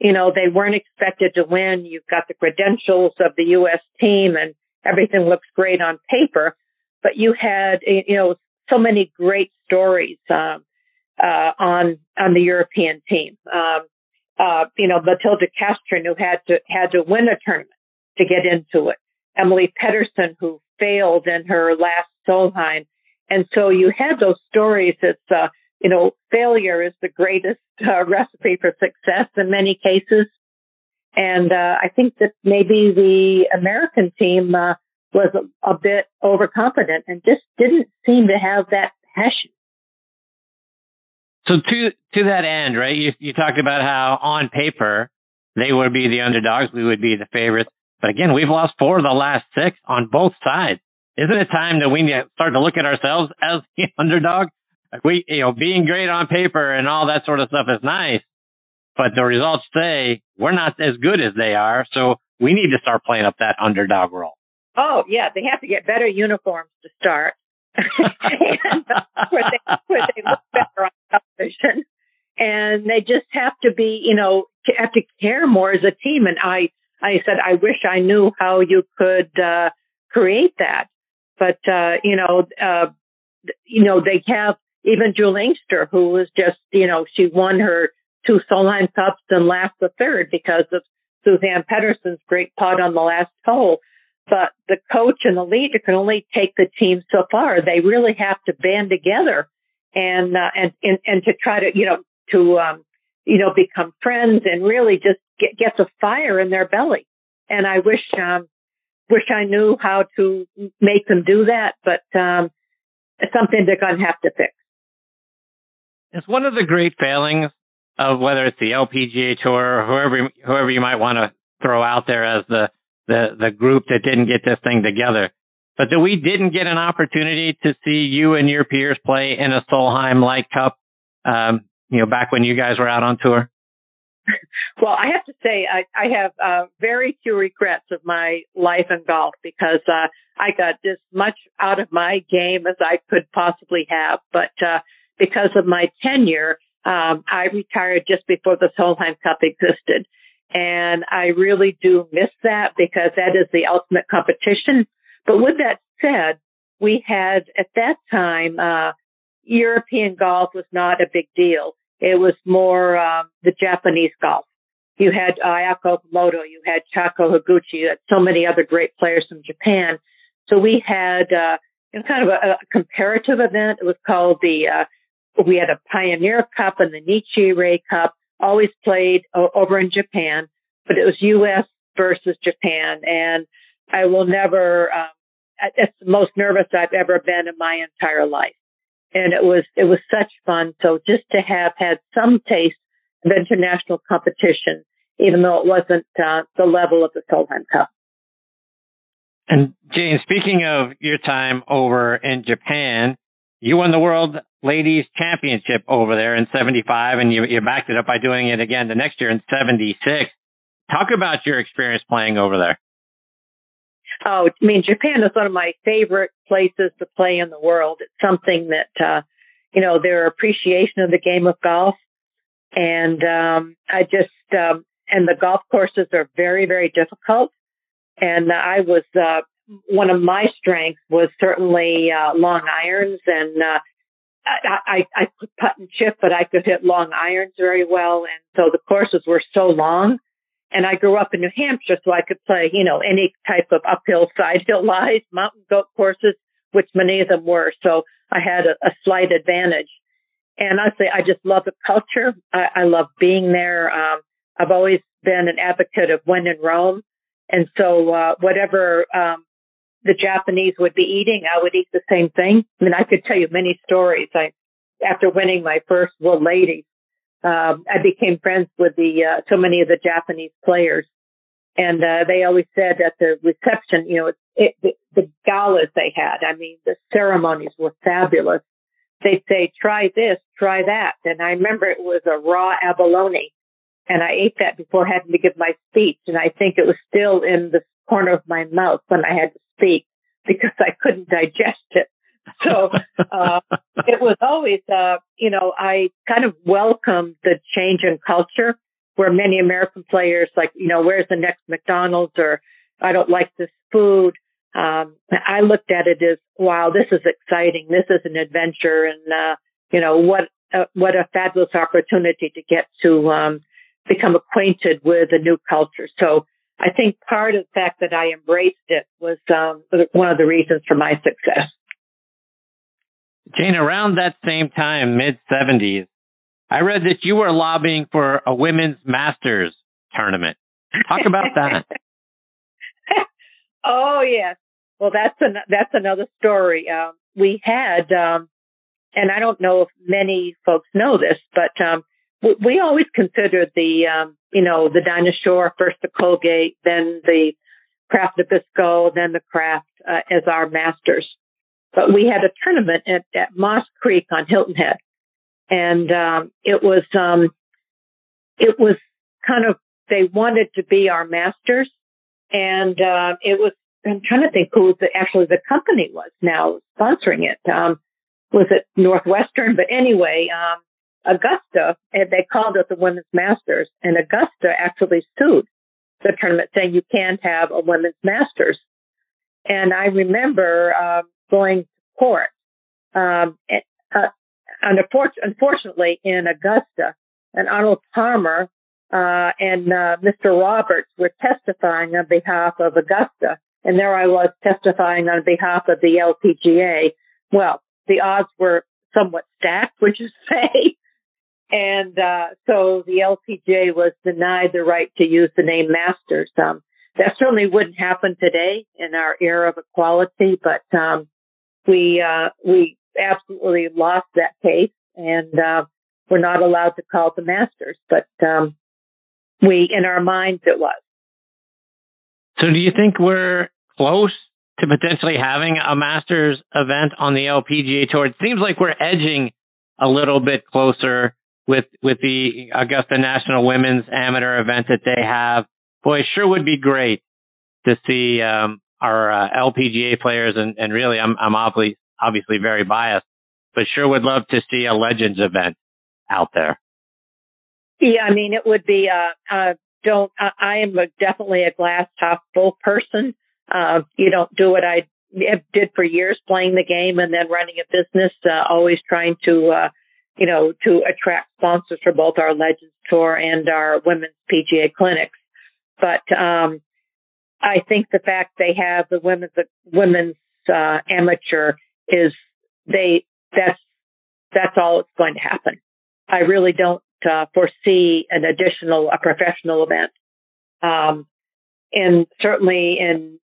You know, they weren't expected to win. You've got the credentials of the U.S. team and everything looks great on paper, but you had, you know, so many great stories, um, uh, on, on the European team. Um, uh, you know, Matilda Castren who had to, had to win a tournament to get into it. Emily Pedersen who failed in her last Solheim. And so you had those stories. It's, uh, you know, failure is the greatest uh, recipe for success in many cases. And, uh, I think that maybe the American team, uh, was a, a bit overconfident and just didn't seem to have that passion. So to to that end, right? You you talked about how on paper they would be the underdogs, we would be the favorites. But again, we've lost four of the last six on both sides. Isn't it time that we start to look at ourselves as the underdog? We, you know, being great on paper and all that sort of stuff is nice, but the results say we're not as good as they are. So we need to start playing up that underdog role. Oh yeah, they have to get better uniforms to start. and, they, they look better on television. And they just have to be, you know, have to care more as a team. And I, I said, I wish I knew how you could, uh, create that. But, uh, you know, uh, you know, they have even Juli Inkster, who was just, you know, she won her two Solheim Cups and last the third because of Suzanne Pettersen's great putt on the last hole but the coach and the leader can only take the team so far. They really have to band together and, uh, and, and, and to try to, you know, to, um, you know, become friends and really just get, get the fire in their belly. And I wish, um, wish I knew how to make them do that, but, um, it's something they're going to have to fix. It's one of the great failings of whether it's the LPGA tour or whoever, whoever you might want to throw out there as the, the, the group that didn't get this thing together. But that we didn't get an opportunity to see you and your peers play in a Solheim like cup, um, you know, back when you guys were out on tour? well, I have to say, I, I have uh, very few regrets of my life in golf because uh, I got as much out of my game as I could possibly have. But uh, because of my tenure, um, I retired just before the Solheim Cup existed. And I really do miss that because that is the ultimate competition. But with that said, we had at that time, uh, European golf was not a big deal. It was more, um, the Japanese golf. You had Ayako Okamoto, you had Chako Higuchi, you had so many other great players from Japan. So we had, uh, kind of a, a comparative event. It was called the, uh, we had a Pioneer Cup and the Nichirei Cup always played over in Japan, but it was U.S. versus Japan. And I will never, um, it's the most nervous I've ever been in my entire life. And it was, it was such fun. So just to have had some taste of international competition, even though it wasn't uh, the level of the Solheim Cup. And Jane, speaking of your time over in Japan, you won the World Ladies Championship over there in 75 and you, you backed it up by doing it again the next year in 76. Talk about your experience playing over there. Oh, I mean, Japan is one of my favorite places to play in the world. It's something that, uh, you know, their appreciation of the game of golf. And, um, I just, um, and the golf courses are very, very difficult. And I was, uh, one of my strengths was certainly, uh, long irons and, uh, I, I, I could putt and chip, but I could hit long irons very well. And so the courses were so long and I grew up in New Hampshire, so I could play, you know, any type of uphill, side hill lies, mountain goat courses, which many of them were. So I had a, a slight advantage. And honestly, I just love the culture. I, I love being there. Um, I've always been an advocate of when in Rome. And so, uh, whatever, um, the Japanese would be eating, I would eat the same thing. I mean, I could tell you many stories. I, after winning my first World Ladies, um, I became friends with the uh, so many of the Japanese players, and uh, they always said at the reception, you know, it, it, the, the galas they had. I mean, the ceremonies were fabulous. They'd say, "Try this, try that," and I remember it was a raw abalone, and I ate that before having to give my speech, and I think it was still in the corner of my mouth when I had to speak because I couldn't digest it. So uh, it was always, uh, you know, I kind of welcomed the change in culture where many American players, like, you know, where's the next McDonald's or I don't like this food. Um, I looked at it as, wow, this is exciting. This is an adventure. And, uh, you know, what, uh, what a fabulous opportunity to get to, um, become acquainted with a new culture. So I think part of the fact that I embraced it was, um, one of the reasons for my success. Jane, around that same time, mid 70s, I read that you were lobbying for a women's masters tournament. Talk about that. oh yes. Well, that's an, that's another story. Um, we had, um, and I don't know if many folks know this, but um, we, we always considered the, um, you know, the Dinah Shore, first the Colgate, then the Kraft Nabisco, then the Kraft uh, as our masters. But we had a tournament at, at Moss Creek on Hilton Head. And, um, it was, um, it was kind of, they wanted to be our masters. And, uh, it was, I'm trying to think who the, actually the company was now sponsoring it. Um, was it Northwestern? But anyway, um, Augusta, and they called it the Women's Masters, and Augusta actually sued the tournament saying you can't have a Women's Masters. And I remember um, going to court. Um, uh, unfortunately, in Augusta, and Arnold Palmer uh, and uh, Mr. Roberts were testifying on behalf of Augusta, and there I was testifying on behalf of the LPGA. Well, the odds were somewhat stacked, would you say, and uh, so the LPGA was denied the right to use the name Masters. Um, that certainly wouldn't happen today in our era of equality, but um, we uh, we absolutely lost that case, and uh, we're not allowed to call the Masters. But um, we, in our minds, it was. So, do you think we're close to potentially having a Masters event on the LPGA Tour? It seems like we're edging a little bit closer with with the Augusta National Women's Amateur event that they have. Boy, it sure would be great to see um, our uh, LPGA players, and, and really, I'm I'm obviously obviously very biased, but sure would love to see a Legends event out there. Yeah, I mean, it would be. Uh, uh, don't uh, I am a, definitely a glass top full person. Uh, you don't do what I did for years, playing the game and then running a business. Uh, always trying to, uh, you know, to attract sponsors for both our Legends Tour and our women's PGA clinics. But um, I think the fact they have the women's the women's uh, amateur is they that's that's all that's going to happen. I really don't uh, foresee an additional a professional event, um, and certainly in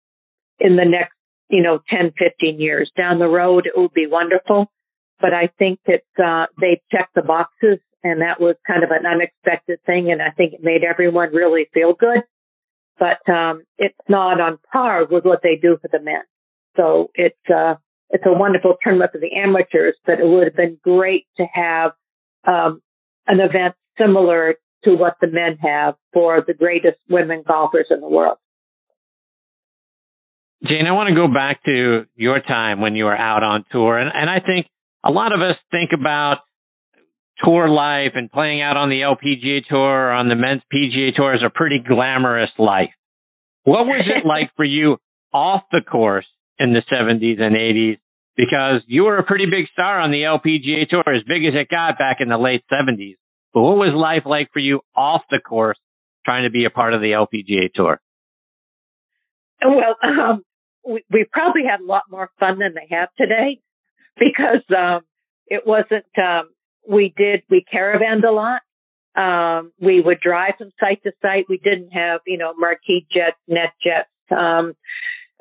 in the next you know 10, 15 years down the road, it would be wonderful. But I think that uh, they checked the boxes, and that was kind of an unexpected thing, and I think it made everyone really feel good. but um, it's not on par with what they do for the men. So it's uh, it's a wonderful tournament for the amateurs, but it would have been great to have um, an event similar to what the men have for the greatest women golfers in the world. Jane, I want to go back to your time when you were out on tour. And, and I think a lot of us think about tour life and playing out on the LPGA tour or on the men's PGA tour as a pretty glamorous life. What was it like for you off the course in the 70s and 80s? Because you were a pretty big star on the LPGA tour, as big as it got back in the late 70s. But what was life like for you off the course trying to be a part of the LPGA tour? Well, um, we, we probably had a lot more fun than they have today because um, it wasn't. Um, we did we caravanned a lot. Um, we would drive from site to site. We didn't have you know Marquis Jets, net jets, um,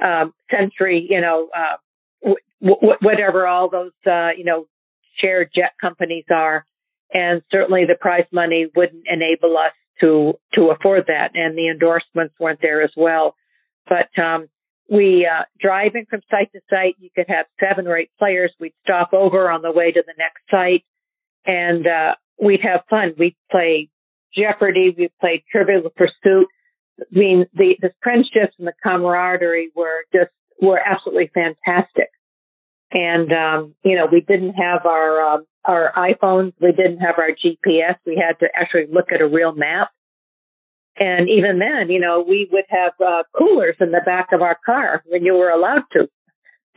um, Century, you know, uh, w- w- whatever all those uh, you know shared jet companies are, and certainly the prize money wouldn't enable us to to afford that, and the endorsements weren't there as well. But um, we uh, driving from site to site. You could have seven or eight players. We'd stop over on the way to the next site, and uh, we'd have fun. We'd play Jeopardy. We played Trivial Pursuit. I mean, the the friendships and the camaraderie were just were absolutely fantastic. And um, you know, we didn't have our um, our iPhones. We didn't have our GPS. We had to actually look at a real map and even then, you know, we would have uh, coolers in the back of our car when you were allowed to.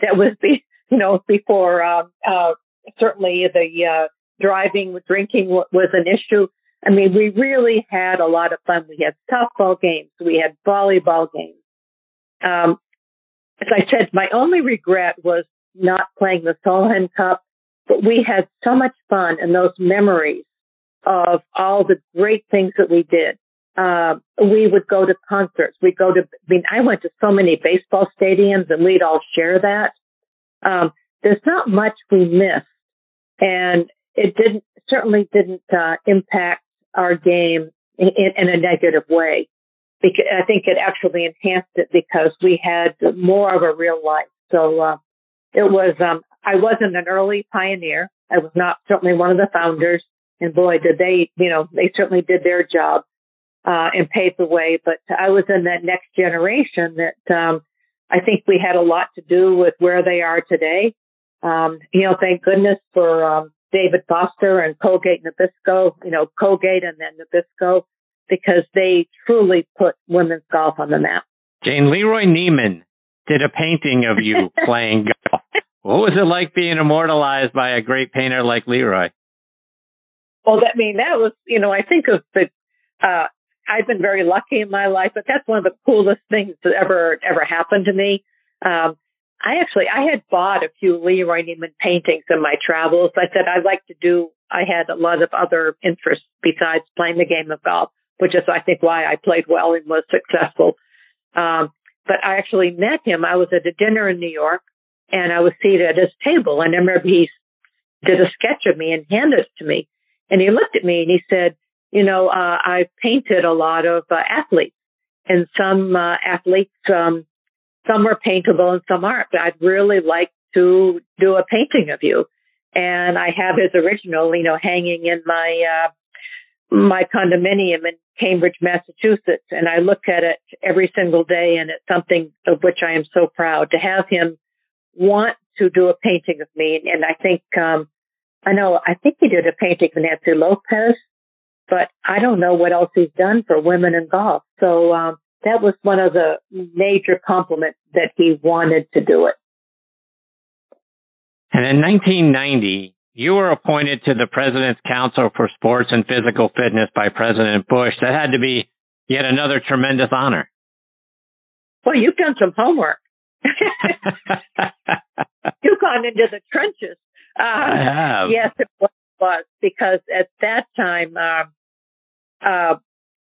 That was be, you know, before um, uh, certainly the uh, driving drinking was an issue. I mean, we really had a lot of fun. We had softball games. We had volleyball games. Um, as I said, my only regret was not playing the Solheim Cup, but we had so much fun and those memories of all the great things that we did uh, we would go to concerts. We'd go to, I mean, I went to so many baseball stadiums and we'd all share that. Um, there's not much we missed and it didn't, certainly didn't, uh, impact our game in, in a negative way. Because I think it actually enhanced it because we had more of a real life. So, uh, it was, um, I wasn't an early pioneer. I was not certainly one of the founders. And boy, did they, you know, they certainly did their job uh, and paved the way. But I was in that next generation that um, I think we had a lot to do with where they are today. Um, you know, thank goodness for um, David Foster and Colgate Nabisco, you know, Colgate and then Nabisco, because they truly put women's golf on the map. Jane LeRoy Neiman did a painting of you playing golf. What was it like being immortalized by a great painter like LeRoy? Well, that I mean that was, you know, I think of the uh, I've been very lucky in my life, but that's one of the coolest things that ever ever happened to me. Um, I actually I had bought a few LeRoy Neiman paintings in my travels. I said I'd like to do. I had a lot of other interests besides playing the game of golf, which is I think why I played well and was successful. Um, but I actually met him. I was at a dinner in New York, and I was seated at his table, and I remember he did a sketch of me and handed it to me, and he looked at me and he said, you know, uh, I've painted a lot of uh, athletes and some uh, athletes, um, some are paintable and some aren't. But I'd really like to do a painting of you. And I have his original, you know, hanging in my, uh, my condominium in Cambridge, Massachusetts. And I look at it every single day and it's something of which I am so proud to have him want to do a painting of me. And I think, um, I know, I think he did a painting of Nancy Lopez but I don't know what else he's done for women in golf. So um, that was one of the major compliments that he wanted to do it. And in 1990, you were appointed to the President's Council for Sports and Physical Fitness by President Bush. That had to be yet another tremendous honor. Well, you've done some homework. You've gone into the trenches. Uh, I have. Yes, it was because at that time, um, uh,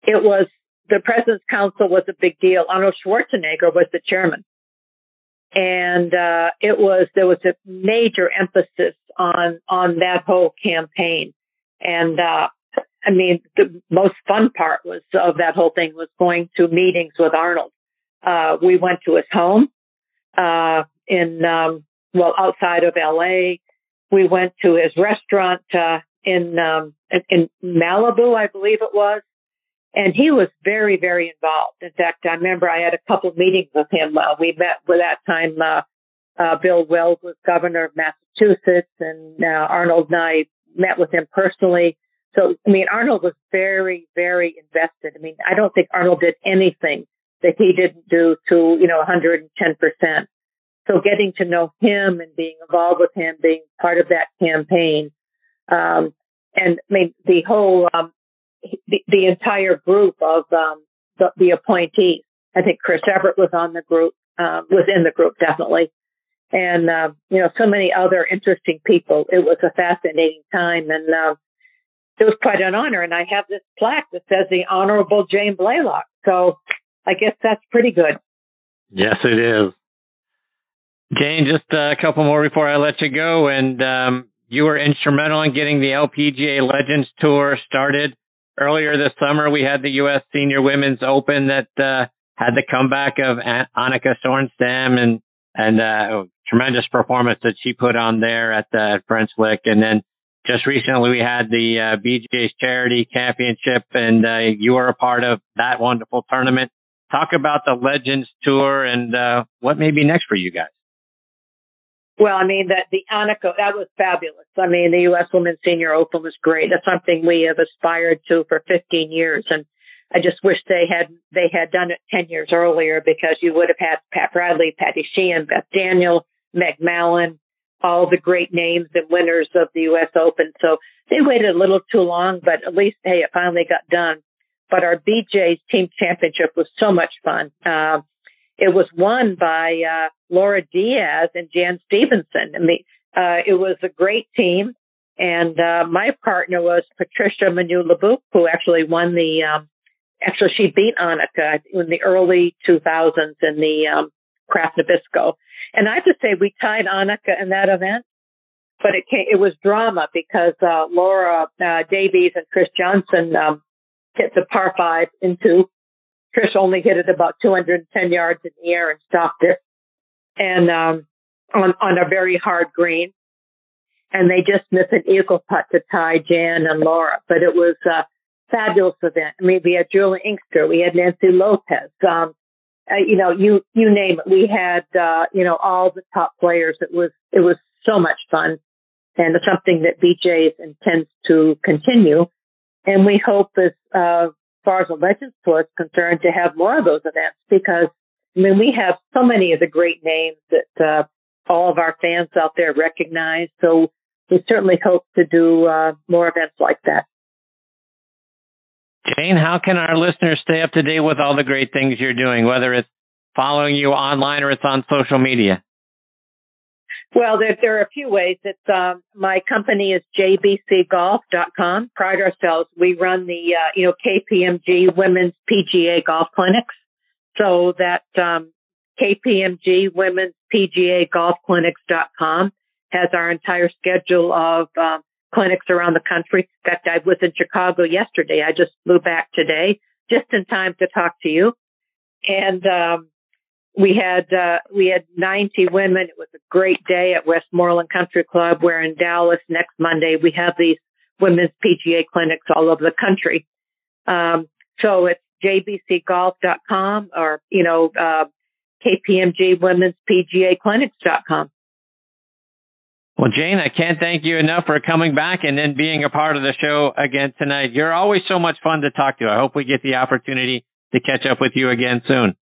it was the President's Council was a big deal. Arnold Schwarzenegger was the chairman. And, uh, it was, there was a major emphasis on, on that whole campaign. And, uh, I mean, the most fun part was of that whole thing was going to meetings with Arnold. Uh, we went to his home, uh, in, um, well, outside of LA. We went to his restaurant, uh, in, um, in Malibu, I believe it was. And he was very, very involved. In fact, I remember I had a couple of meetings with him. Uh, we met with that time, uh, uh, Bill Weld was governor of Massachusetts and, uh, Arnold and I met with him personally. So, I mean, Arnold was very, very invested. I mean, I don't think Arnold did anything that he didn't do to, you know, 110%. So getting to know him and being involved with him, being part of that campaign, um, and I mean, the whole, um, the, the entire group of, um, the, the appointees. I think Chris Evert was on the group, uh, was in the group definitely. And, uh, you know, so many other interesting people. It was a fascinating time and, uh, it was quite an honor. And I have this plaque that says the Honorable Jane Blalock. So I guess that's pretty good. Yes, it is. Jane, just a couple more before I let you go. And um, you were instrumental in getting the LPGA Legends Tour started. Earlier this summer, we had the U.S. Senior Women's Open that uh, had the comeback of Annika Sorenstam and and uh, tremendous performance that she put on there at the at French Lick. And then just recently, we had the uh, BJ's Charity Championship, and uh, you were a part of that wonderful tournament. Talk about the Legends Tour and uh, what may be next for you guys. Well, I mean that the Annika that was fabulous. I mean the U.S. Women's Senior Open was great. That's something we have aspired to for 15 years, and I just wish they had they had done it 10 years earlier because you would have had Pat Bradley, Patty Sheehan, Beth Daniel, Meg Mallon, all the great names and winners of the U.S. Open. So they waited a little too long, but at least hey, it finally got done. But our BJ's team championship was so much fun. Uh, it was won by uh, Laura Diaz and Jan Stephenson. I mean, uh, it was a great team. And uh, my partner was Patricia Meunier-Lebouc, who actually won the, um, actually she beat Annika in the early 2000s in the um, Kraft Nabisco. And I have to say we tied Annika in that event, but it came, it was drama because uh, Laura uh, Davies and Chris Johnson um, hit the par five into Trish only hit it about 210 yards in the air and stopped it. And, um, on, on a very hard green. And they just missed an eagle putt to tie Jan and Laura, but it was a fabulous event. I mean, we had Juli Inkster, we had Nancy Lopez, um, uh, you know, you, you name it. We had, uh, you know, all the top players. It was, it was so much fun and it's something that BJ's intends to continue. And we hope as, uh, far as the Legends Tour is concerned, to have more of those events because, I mean, we have so many of the great names that uh, all of our fans out there recognize. So we certainly hope to do uh, more events like that. Jane, how can our listeners stay up to date with all the great things you're doing, whether it's following you online or it's on social media? Well, there, there are a few ways. It's um, my company is jbcgolf.com. Pride ourselves. We run the uh, you know KPMG Women's PGA Golf Clinics. So that um, KPMG Women's PGA Golf Clinics.com has our entire schedule of um, clinics around the country. In fact, I was in Chicago yesterday. I just flew back today, just in time to talk to you. And um, we had uh, we had 90 women. It was a great day at Westmoreland Country Club. We're in Dallas next Monday. We have these women's PGA clinics all over the country. Um, so it's jbcgolf.com or you know uh, KPMG Women's PGA Clinics.com. Well, Jane, I can't thank you enough for coming back and then being a part of the show again tonight. You're always so much fun to talk to. I hope we get the opportunity to catch up with you again soon.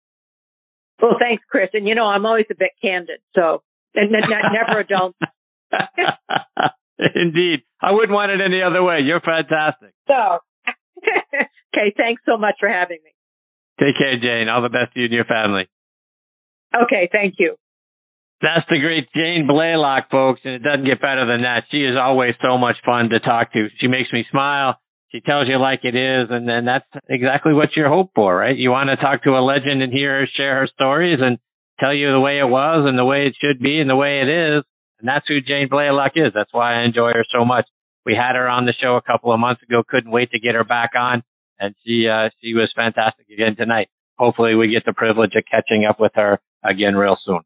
Well, thanks, Chris. And you know, I'm always a bit candid, so and never a dull. Indeed, I wouldn't want it any other way. You're fantastic. So, okay, thanks so much for having me. Take care, Jane. All the best to you and your family. Okay, thank you. That's the great Jane Blalock, folks, and it doesn't get better than that. She is always so much fun to talk to. She makes me smile. She tells you like it is, and then that's exactly what you hope for, right? You want to talk to a legend and hear her share her stories and tell you the way it was and the way it should be and the way it is. And that's who Jane Blalock is. That's why I enjoy her so much. We had her on the show a couple of months ago. Couldn't wait to get her back on, and she uh, she was fantastic again tonight. Hopefully, we get the privilege of catching up with her again real soon.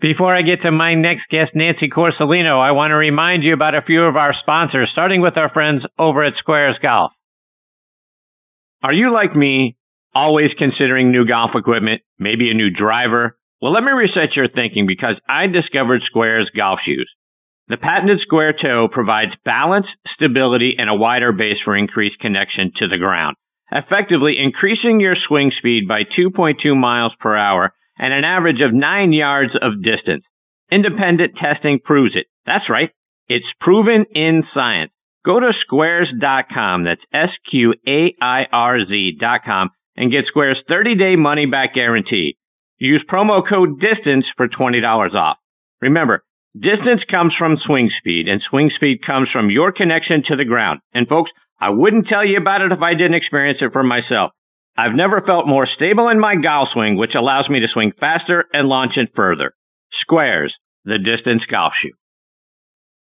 Before I get to my next guest, Nancy Quarcelino, I want to remind you about a few of our sponsors, starting with our friends over at Sqairz Golf. Are you like me, always considering new golf equipment, maybe a new driver? Well, let me reset your thinking because I discovered Sqairz golf shoes. The patented square toe provides balance, stability, and a wider base for increased connection to the ground, effectively increasing your swing speed by 2.2 miles per hour and an average of nine yards of distance. Independent testing proves it. That's right. It's proven in science. Go to sqairz.com. That's S-Q-A-I-R-Z dot com and get Sqairz's 30 day money back guarantee. Use promo code DISTANCE for $20 off. Remember, distance comes from swing speed and swing speed comes from your connection to the ground. And folks, I wouldn't tell you about it if I didn't experience it for myself. I've never felt more stable in my golf swing, which allows me to swing faster and launch it further. Sqairz, the distance golf shoe.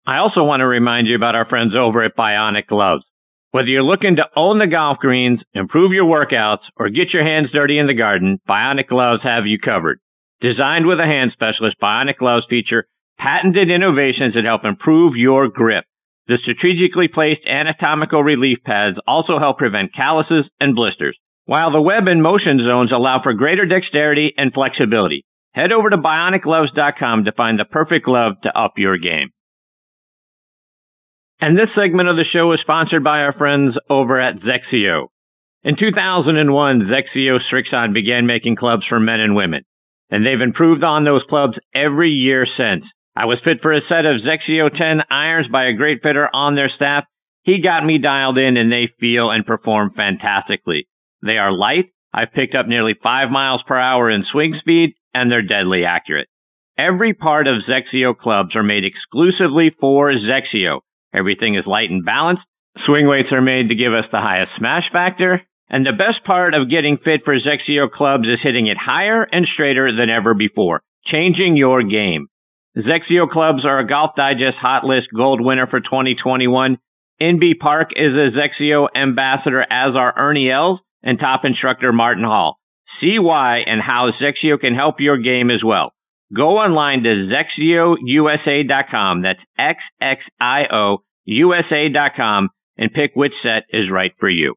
I also want to remind you about our friends over at Bionic Gloves. Whether you're looking to own the golf greens, improve your workouts, or get your hands dirty in the garden, Bionic Gloves have you covered. Designed with a hand specialist, Bionic Gloves feature patented innovations that help improve your grip. The strategically placed anatomical relief pads also help prevent calluses and blisters while the web and motion zones allow for greater dexterity and flexibility. Head over to bionicgloves.com to find the perfect glove to up your game. And this segment of the show is sponsored by our friends over at XXIO. In 2001, XXIO Srixon began making clubs for men and women, and they've improved on those clubs every year since. I was fit for a set of XXIO 10 irons by a great fitter on their staff. He got me dialed in and they feel and perform fantastically. They are light. I've picked up nearly five miles per hour in swing speed and they're deadly accurate. Every part of XXIO clubs are made exclusively for XXIO. Everything is light and balanced. Swing weights are made to give us the highest smash factor. And the best part of getting fit for XXIO clubs is hitting it higher and straighter than ever before, changing your game. XXIO clubs are a Golf Digest Hot List Gold winner for 2021. Inbee Park is a XXIO ambassador, as are Ernie Els and top instructor Martin Hall. See why and how XXIO can help your game as well. Go online to XXIOUSA.com. That's X-X-I-O USA.com and pick which set is right for you.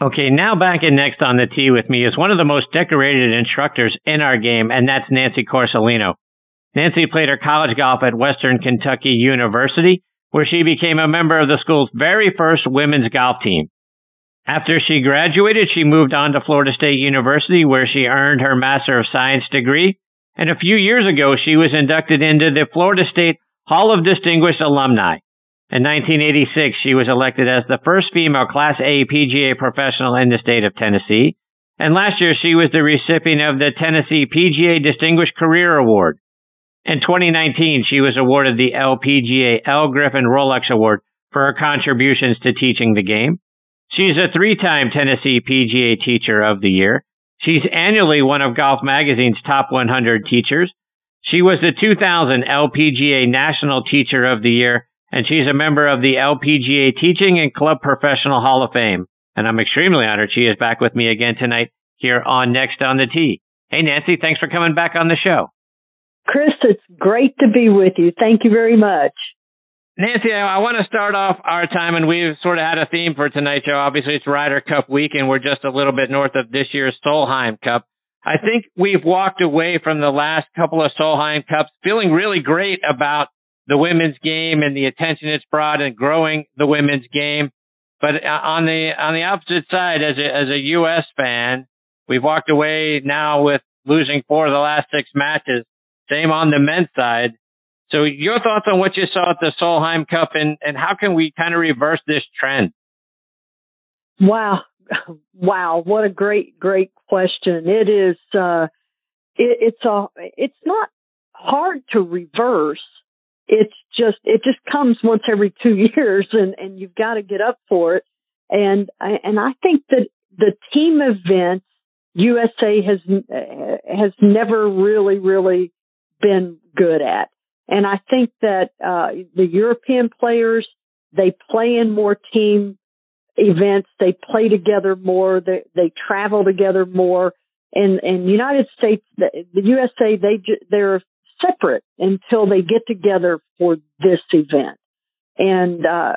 Okay, now back in next on the tee with me is one of the most decorated instructors in our game, and that's Nancy Quarcelino. Nancy played her college golf at Western Kentucky University, where she became a member of the school's very first women's golf team. After she graduated, she moved on to Florida State University, where she earned her Master of Science degree. And a few years ago, she was inducted into the Florida State Hall of Distinguished Alumni. In 1986, she was elected as the first female Class A PGA professional in the state of Tennessee. And last year, she was the recipient of the Tennessee PGA Distinguished Career Award. In 2019, she was awarded the LPGA Ellen Griffin Rolex Award for her contributions to teaching the game. She's a three-time Tennessee PGA Teacher of the Year. She's annually one of Golf Magazine's top 100 teachers. She was the 2000 LPGA National Teacher of the Year, and she's a member of the LPGA Teaching and Club Professional Hall of Fame. And I'm extremely honored she is back with me again tonight here on Next on the Tee. Hey, Nancy, thanks for coming back on the show. Chris, it's great to be with you. Thank you very much. Nancy, I want to start off our time, and we've sort of had a theme for tonight's show. Obviously, it's Ryder Cup week, and we're just a little bit north of this year's Solheim Cup. I think we've walked away from the last couple of Solheim Cups feeling really great about the women's game and the attention it's brought and growing the women's game. But uh, on the on the opposite side, as a as a U.S. fan, we've walked away now with losing four of the last six matches. Same on the men's side. So your thoughts on what you saw at the Solheim Cup and, and how can we kind of reverse this trend? Wow. Wow. What a great, great question. It is, uh, it, it's a, it's not hard to reverse. It's just, it just comes once every two years and, and you've got to get up for it. And, I, and I think that the team events USA has, has never really, really been good at. And I think that, uh, the European players, they play in more team events. They play together more. They, they travel together more. And, and United States, the, the USA, they, they're separate until they get together for this event. And, uh,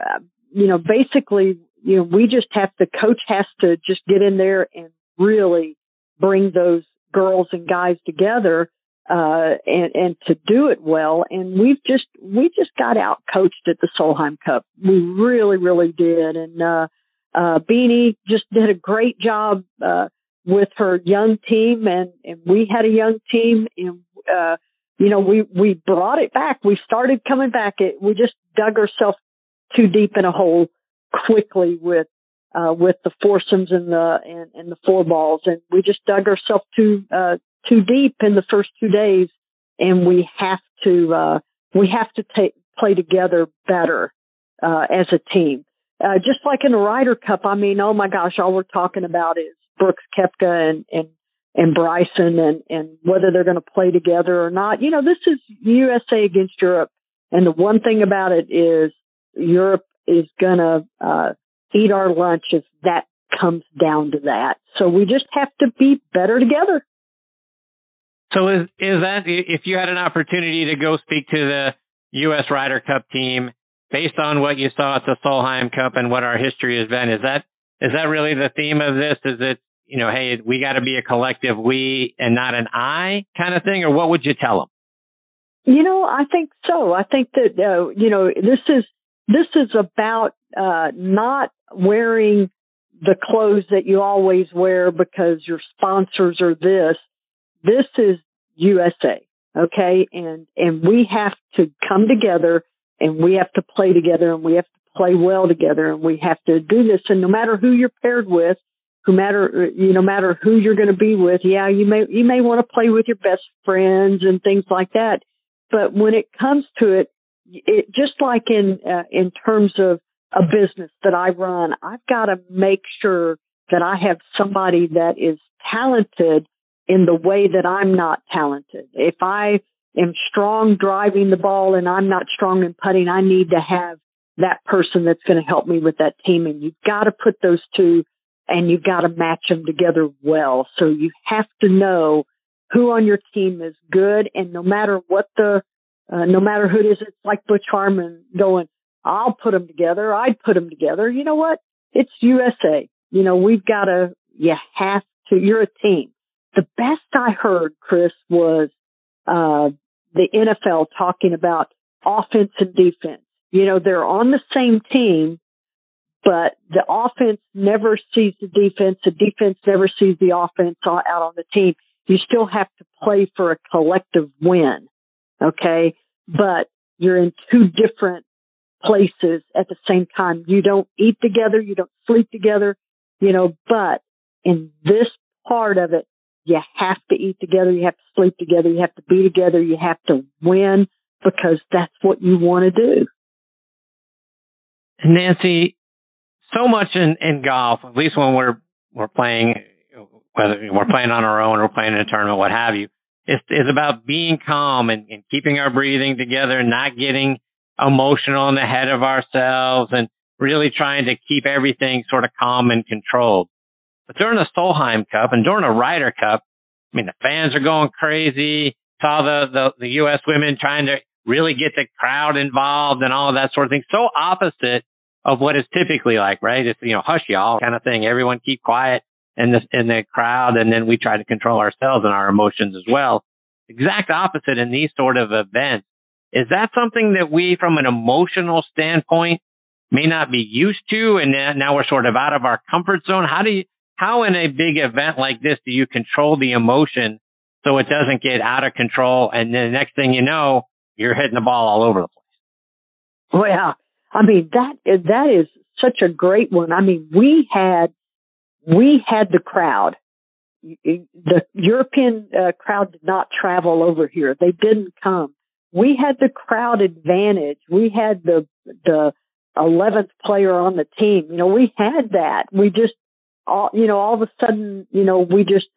you know, basically, you know, we just have, the coach has to just get in there and really bring those girls and guys together uh, and, and to do it well. And we've just, we just got out coached at the Solheim Cup. We really, really did. And, uh, uh, Beany just did a great job, uh, with her young team and, and we had a young team and, uh, you know, we, we brought it back. We started coming back. It, we just dug ourselves too deep in a hole quickly with, uh, with the foursomes and the, and, and the four balls. And we just dug ourselves too, uh, too deep in the first two days and we have to, uh, we have to take, play together better, uh, as a team. Uh, just like in the Ryder Cup, I mean, oh my gosh, all we're talking about is Brooks Koepka and, and, and Bryson and, and whether they're going to play together or not. You know, this is USA against Europe. And the one thing about it is Europe is going to, uh, eat our lunch if that comes down to that. So we just have to be better together. So is is that if you had an opportunity to go speak to the U.S. Ryder Cup team based on what you saw at the Solheim Cup and what our history has been, is that is that really the theme of this? Is it you know, hey, we got to be a collective we and not an I kind of thing, or what would you tell them? You know, I think so. I think that uh, you know this is this is about uh, not wearing the clothes that you always wear because your sponsors are this. This is USA. Okay. And, and we have to come together and we have to play together and we have to play well together and we have to do this. And no matter who you're paired with, who matter, you no matter who you're going to be with, yeah, you may, you may want to play with your best friends and things like that. But when it comes to it, it just like in, uh, in terms of a business that I run, I've got to make sure that I have somebody that is talented in the way that I'm not talented. If I am strong driving the ball and I'm not strong in putting, I need to have that person that's going to help me with that team. And you've got to put those two and you've got to match them together well. So you have to know who on your team is good. And no matter what the, uh, no matter who it is, it's like Butch Harmon going, I'll put them together. I'd put them together. You know what? It's USA. You know, we've got to, you have to, you're a team the best I heard, Chris, was uh, the NFL talking about offense and defense. You know, they're on the same team, but the offense never sees the defense. The defense never sees the offense out on the team. You still have to play for a collective win. Okay. But you're in two different places at the same time. You don't eat together. You don't sleep together, you know, but in this part of it, you have to eat together. You have to sleep together. You have to be together. You have to win because that's what you want to do. Nancy, so much in, in golf, at least when we're, we're playing, whether we're playing on our own or playing in a tournament, what have you, is, is about being calm and, and keeping our breathing together, and not getting emotional in the head of ourselves and really trying to keep everything sort of calm and controlled. But during the Solheim Cup and during the Ryder Cup, I mean, the fans are going crazy. Saw the, the, the U.S. women trying to really get the crowd involved and all that sort of thing. So opposite of what is typically like, right? It's, you know, hush y'all kind of thing. Everyone keep quiet in the, in the crowd. And then we try to control ourselves and our emotions as well. Exact opposite in these sort of events. Is that something that we, from an emotional standpoint, may not be used to? And now we're sort of out of our comfort zone. How do you, how in a big event like this do you control the emotion so it doesn't get out of control and then the next thing you know, you're hitting the ball all over the place? Well, I mean, that, that is such a great one. I mean, we had, we had the crowd. The European uh, crowd did not travel over here. They didn't come. We had the crowd advantage. We had the, the 11th player on the team. You know, we had that. We just all you know all of a sudden you know we just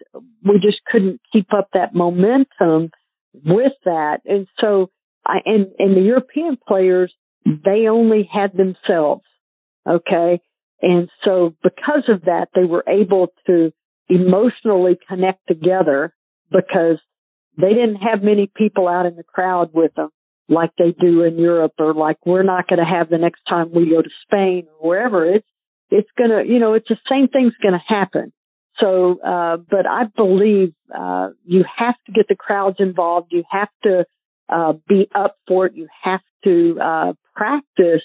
we just couldn't keep up that momentum with that and so I, and, and the European players, they only had themselves. Okay. And so because of that, they were able to emotionally connect together because they didn't have many people out in the crowd with them like they do in Europe or like we're not going to have the next time we go to Spain or wherever. It's, it's going to, you know, it's the same thing's going to happen. So, uh, but I believe, uh, you have to get the crowds involved. You have to, uh, be up for it. You have to, uh, practice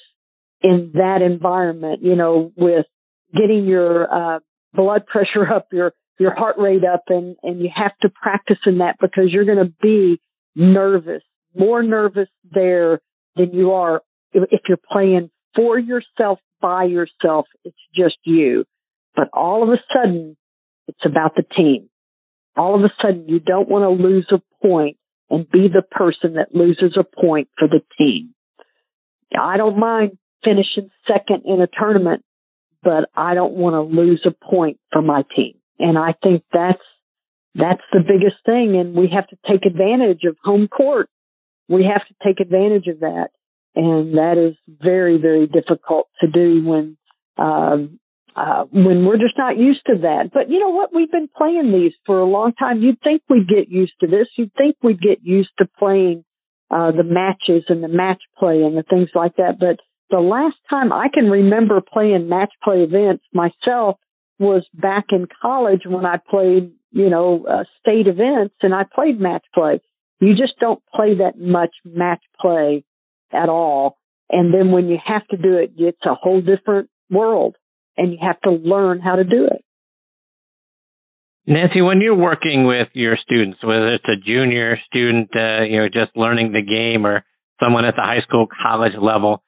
in that environment, you know, with getting your, uh, blood pressure up, your, your heart rate up and, and you have to practice in that because you're going to be nervous, more nervous there than you are if you're playing for yourself, by yourself. It's just you. But all of a sudden, it's about the team. All of a sudden, you don't want to lose a point and be the person that loses a point for the team. I don't mind finishing second in a tournament, but I don't want to lose a point for my team. And I think that's, that's the biggest thing. And we have to take advantage of home court. We have to take advantage of that. And that is very, very difficult to do when, um, uh, when we're just not used to that. But you know what? We've been playing these for a long time. You'd think we'd get used to this. You'd think we'd get used to playing, uh, the matches and the match play and the things like that. But the last time I can remember playing match play events myself was back in college when I played, you know, uh, state events and I played match play. You just don't play that much match play at all. And then when you have to do it, it's a whole different world and you have to learn how to do it. Nancy, when you're working with your students, whether it's a junior student, uh, you know, just learning the game or someone at the high school, college level,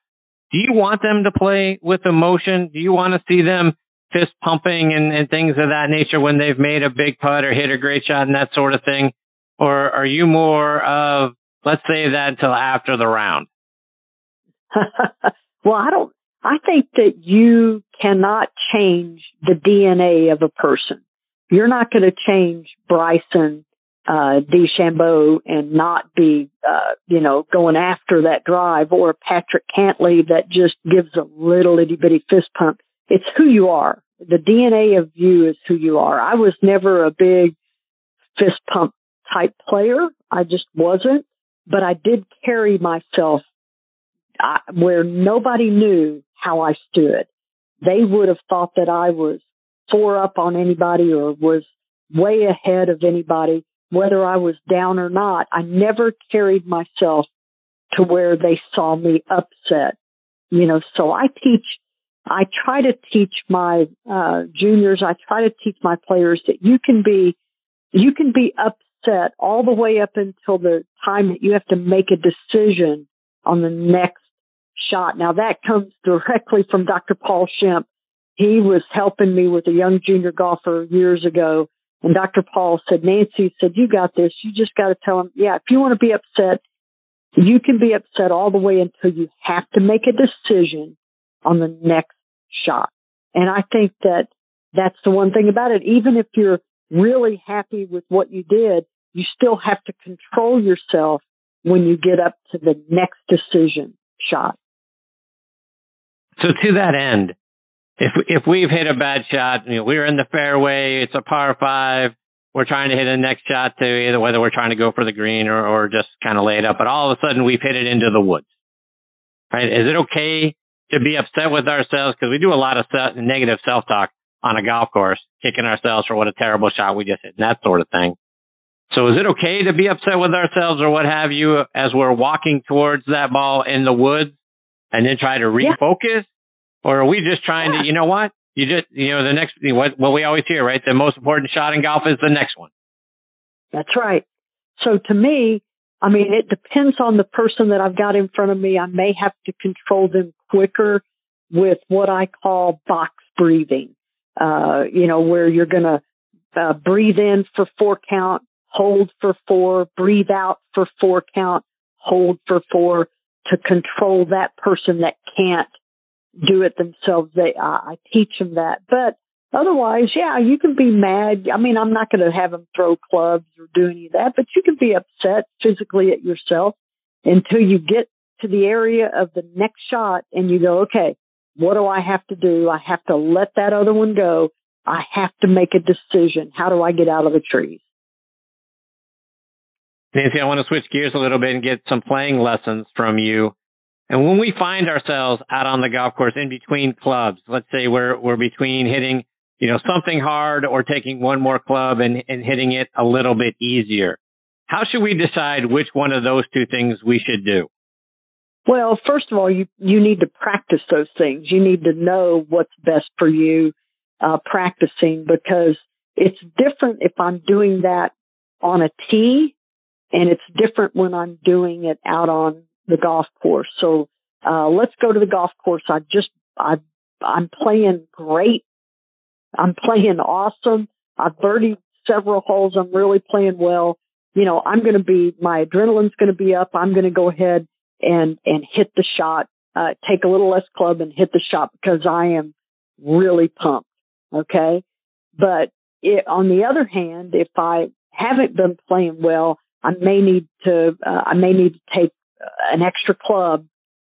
do you want them to play with emotion? Do you want to see them fist pumping and, and things of that nature when they've made a big putt or hit a great shot and that sort of thing? Or are you more of, let's save that until after the round? well, I don't, I think that you cannot change the DNA of a person. You're not going to change Bryson uh, DeChambeau and not be, uh, you know, going after that drive or Patrick Cantlay that just gives a little itty bitty fist pump. It's who you are. The DNA of you is who you are. I was never a big fist pump type player. I just wasn't, but I did carry myself uh, where nobody knew how I stood. They would have thought that I was four up on anybody or was way ahead of anybody, whether I was down or not. I never carried myself to where they saw me upset. You know, so I teach, I try to teach my uh, juniors, I try to teach my players that you can be, you can be upset all the way up until the time that you have to make a decision on the next shot. Now that comes directly from Dr. Paul Schempp. He was helping me with a young junior golfer years ago. And Dr. Paul said, Nancy said, you got this. You just got to tell him, yeah, if you want to be upset, you can be upset all the way until you have to make a decision on the next shot. And I think that that's the one thing about it. Even if you're really happy with what you did, you still have to control yourself when you get up to the next decision shot. So to that end, if if we've hit a bad shot, you know, we're in the fairway, it's a par five, we're trying to hit a next shot to either whether we're trying to go for the green or, or just kind of lay it up, but all of a sudden we've hit it into the woods. Right? Is it okay to be upset with ourselves? Because we do a lot of self, negative self-talk on a golf course, kicking ourselves for what a terrible shot we just hit and that sort of thing. So is it okay to be upset with ourselves or what have you as we're walking towards that ball in the woods and then try to refocus? Yeah. Or are we just trying yeah. to, you know what? You just, you know, the next, what, what we always hear, right? The most important shot in golf is the next one. That's right. So to me, I mean, it depends on the person that I've got in front of me. I may have to control them quicker with what I call box breathing. Uh, you know, where you're going to uh, breathe in for four count, hold for four, breathe out for four count, hold for four to control that person that can't do it themselves. They, uh, I teach them that, but otherwise, yeah, you can be mad. I mean, I'm not going to have them throw clubs or do any of that, but you can be upset physically at yourself. until you get to the area of the next shot and you go, okay, what do I have to do? I have to let that other one go. I have to make a decision. How do I get out of the trees? Nancy, I want to switch gears a little bit and get some playing lessons from you. And when we find ourselves out on the golf course in between clubs, let's say we're, we're between hitting, you know, something hard or taking one more club and, and hitting it a little bit easier. How should we decide which one of those two things we should do? Well, first of all, you, you need to practice those things. You need to know what's best for you, uh, practicing because it's different if I'm doing that on a tee and it's different when I'm doing it out on the golf course. So, uh, let's go to the golf course. I just, I, I'm playing great. I'm playing awesome. I've birdied several holes. I'm really playing well. You know, I'm going to be, my adrenaline's going to be up. I'm going to go ahead and, and hit the shot, uh, take a little less club and hit the shot because I am really pumped. Okay. But it, on the other hand, if I haven't been playing well, I may need to, uh, I may need to take an extra club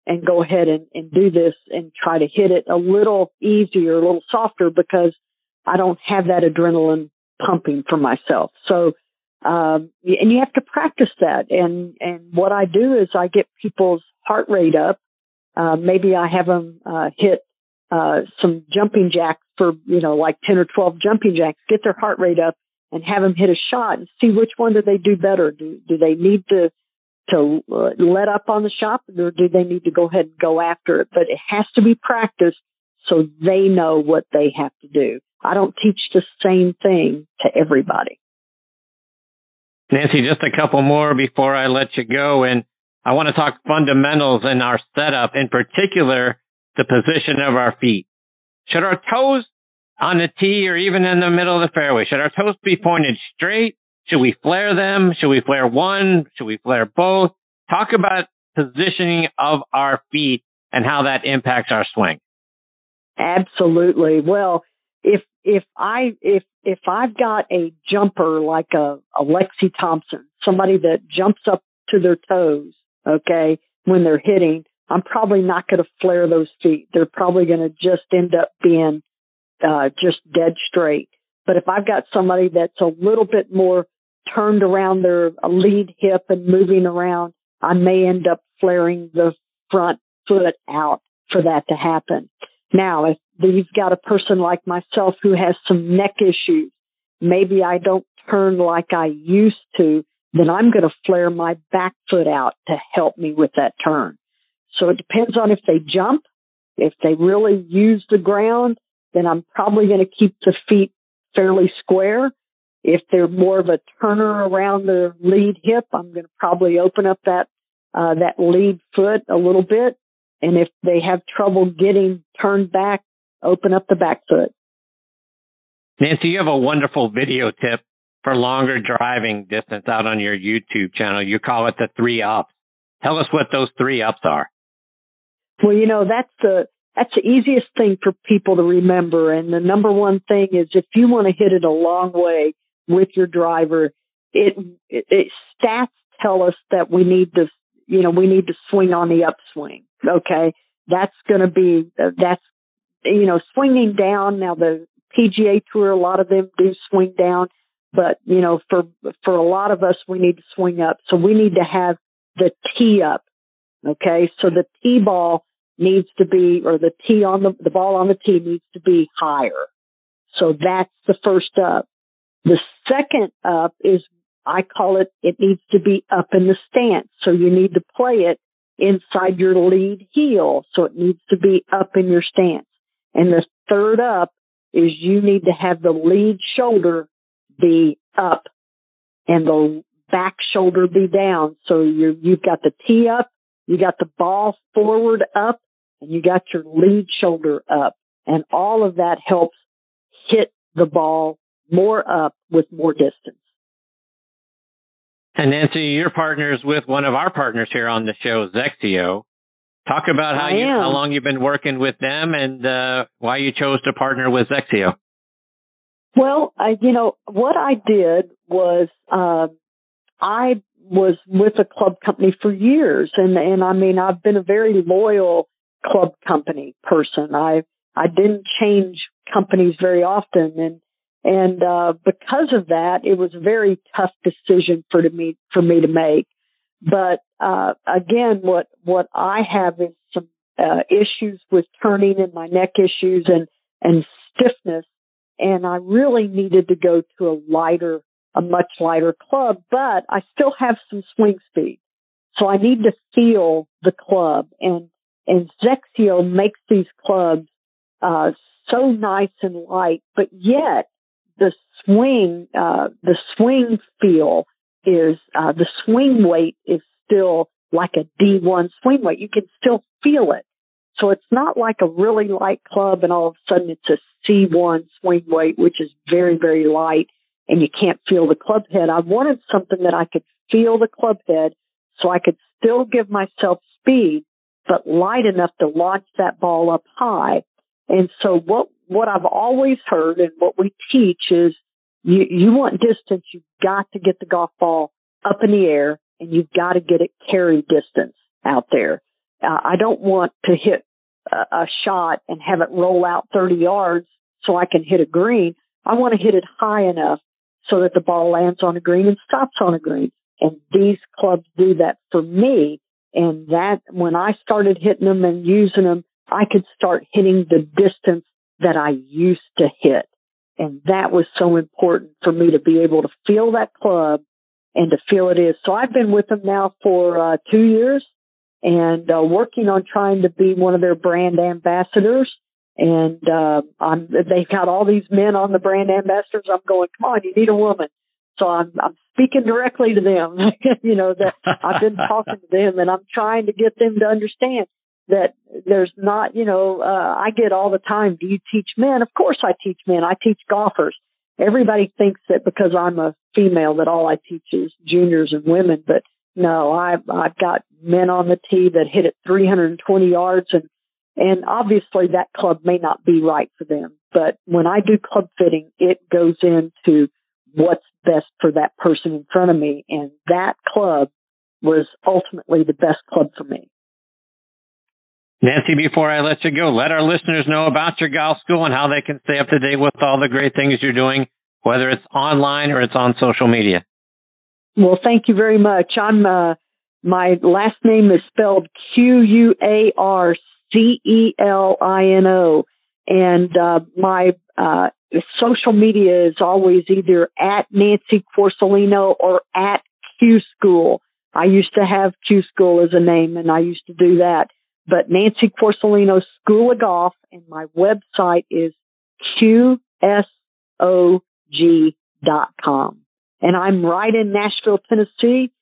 and go ahead and, and do this and try to hit it a little easier, a little softer because I don't have that adrenaline pumping for myself. So, um, and you have to practice that. And, and what I do is I get people's heart rate up. Uh, maybe I have them, uh, hit, uh, some jumping jacks for, you know, like 10 or 12 jumping jacks, get their heart rate up and have them hit a shot and see which one do they do better. Do, do they need to, to uh, let up on the shop or do they need to go ahead and go after it? But it has to be practiced so they know what they have to do. I don't teach the same thing to everybody. Nancy, just a couple more before I let you go. And I want to talk fundamentals in our setup, in particular, the position of our feet. Should our toes on the tee or even in the middle of the fairway? Should our toes be pointed straight? Should we flare them? Should we flare one? Should we flare both? Talk about positioning of our feet and how that impacts our swing. Absolutely. Well, if if I if if I've got a jumper like a, a Lexi Thompson, somebody that jumps up to their toes, okay, when they're hitting, I'm probably not going to flare those feet. They're probably going to just end up being uh, just dead straight. But if I've got somebody that's a little bit more turned around their lead hip and moving around, I may end up flaring the front foot out for that to happen. Now, if you've got a person like myself who has some neck issues, maybe I don't turn like I used to, then I'm going to flare my back foot out to help me with that turn. So it depends on if they jump. If they really use the ground, then I'm probably going to keep the feet fairly square. If they're more of a turner around the lead hip, I'm going to probably open up that, uh, that lead foot a little bit. And if they have trouble getting turned back, open up the back foot. Nancy, you have a wonderful video tip for longer driving distance out on your YouTube channel. You call it the three ups. Tell us what those three ups are. Well, you know, that's the, that's the easiest thing for people to remember. And the number one thing is if you want to hit it a long way with your driver, it, it, it stats tell us that we need to, you know, we need to swing on the upswing. Okay. That's going to be, that's, you know, swinging down. Now the PGA tour, a lot of them do swing down, but you know, for, for a lot of us, we need to swing up. So we need to have the tee up. Okay. So the tee ball needs to be, or the tee on the, the ball on the tee needs to be higher. So that's the first up. The second up is, I call it, it needs to be up in the stance. So you need to play it inside your lead heel. So it needs to be up in your stance. And the third up is you need to have the lead shoulder be up and the back shoulder be down. So you you've got the tee up, you got the ball forward up, and you got your lead shoulder up. And all of that helps hit the ball more up with more distance. And Nancy, your partners with one of our partners here on the show, XXIO. Talk about how you how long you've been working with them and uh, why you chose to partner with XXIO. Well, I, you know what I did was uh, I was with a club company for years, and and I mean I've been a very loyal club company person. I I didn't change companies very often, and and uh, because of that, it was a very tough decision for to me for me to make. But uh, again, what what I have is some uh, issues with turning and my neck issues and and stiffness, and I really needed to go to a lighter, a much lighter club. But I still have some swing speed, so I need to feel the club. And and XXIO makes these clubs uh, so nice and light, but yet the swing, uh, the swing feel is, uh, the swing weight is still like a D1 swing weight. You can still feel it. So it's not like a really light club and all of a sudden it's a C1 swing weight, which is very, very light and you can't feel the club head. I wanted something that I could feel the club head so I could still give myself speed, but light enough to launch that ball up high. And so what what I've always heard and what we teach is you, you want distance, you've got to get the golf ball up in the air and you've got to get it carry distance out there. Uh, I don't want to hit a, a shot and have it roll out 30 yards so I can hit a green. I want to hit it high enough so that the ball lands on a green and stops on a green. And these clubs do that for me. And that when I started hitting them and using them, I could start hitting the distance that I used to hit. And that was so important for me to be able to feel that club and to feel it is. So I've been with them now for uh, two years and uh, working on trying to be one of their brand ambassadors. And uh, I'm, they've got all these men on the brand ambassadors. I'm going, come on, you need a woman. So I'm, I'm speaking directly to them. you know that I've been talking to them, and I'm trying to get them to understand that there's not, you know, uh, I get all the time, do you teach men? Of course I teach men. I teach golfers. Everybody thinks that because I'm a female that all I teach is juniors and women, but no, I've, I've got men on the tee that hit it 320 yards and, and obviously that club may not be right for them, but when I do club fitting, it goes into what's best for that person in front of me. And that club was ultimately the best club for me. Nancy, before I let you go, let our listeners know about your golf school and how they can stay up to date with all the great things you're doing, whether it's online or it's on social media. Well, thank you very much. I'm, uh, my last name is spelled Q-U-A-R-C-E-L-I-N-O. And, uh, my, uh, social media is always either at Nancy Quarcelino or at Q School. I used to have Q School as a name and I used to do that but Nancy Quarcelino School of Golf and my website is qsog.com. And I'm right in Nashville, Tennessee,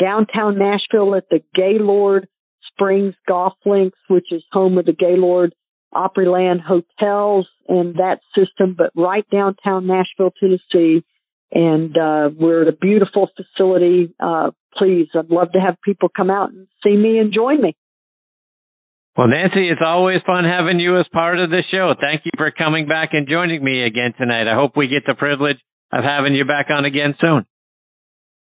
downtown Nashville at the Gaylord Springs Golf Links, which is home of the Gaylord Opryland hotels and that system, but right downtown Nashville, Tennessee. And, uh, we're at a beautiful facility. Uh, please, I'd love to have people come out and see me and join me. Well, Nancy, it's always fun having you as part of the show. Thank you for coming back and joining me again tonight. I hope we get the privilege of having you back on again soon.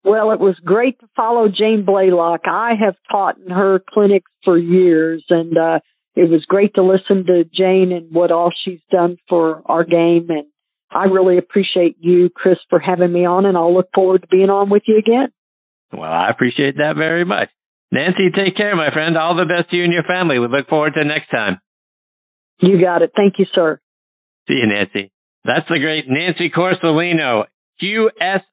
Well, it was great to follow Jane Blalock. I have taught in her clinics for years and, uh, it was great to listen to Jane and what all she's done for our game. And I really appreciate you, Chris, for having me on and I'll look forward to being on with you again. Well, I appreciate that very much. Nancy, take care, my friend. All the best to you and your family. We look forward to next time. You got it. Thank you, sir. See you, Nancy. That's the great Nancy Quarcelino. QSOG.com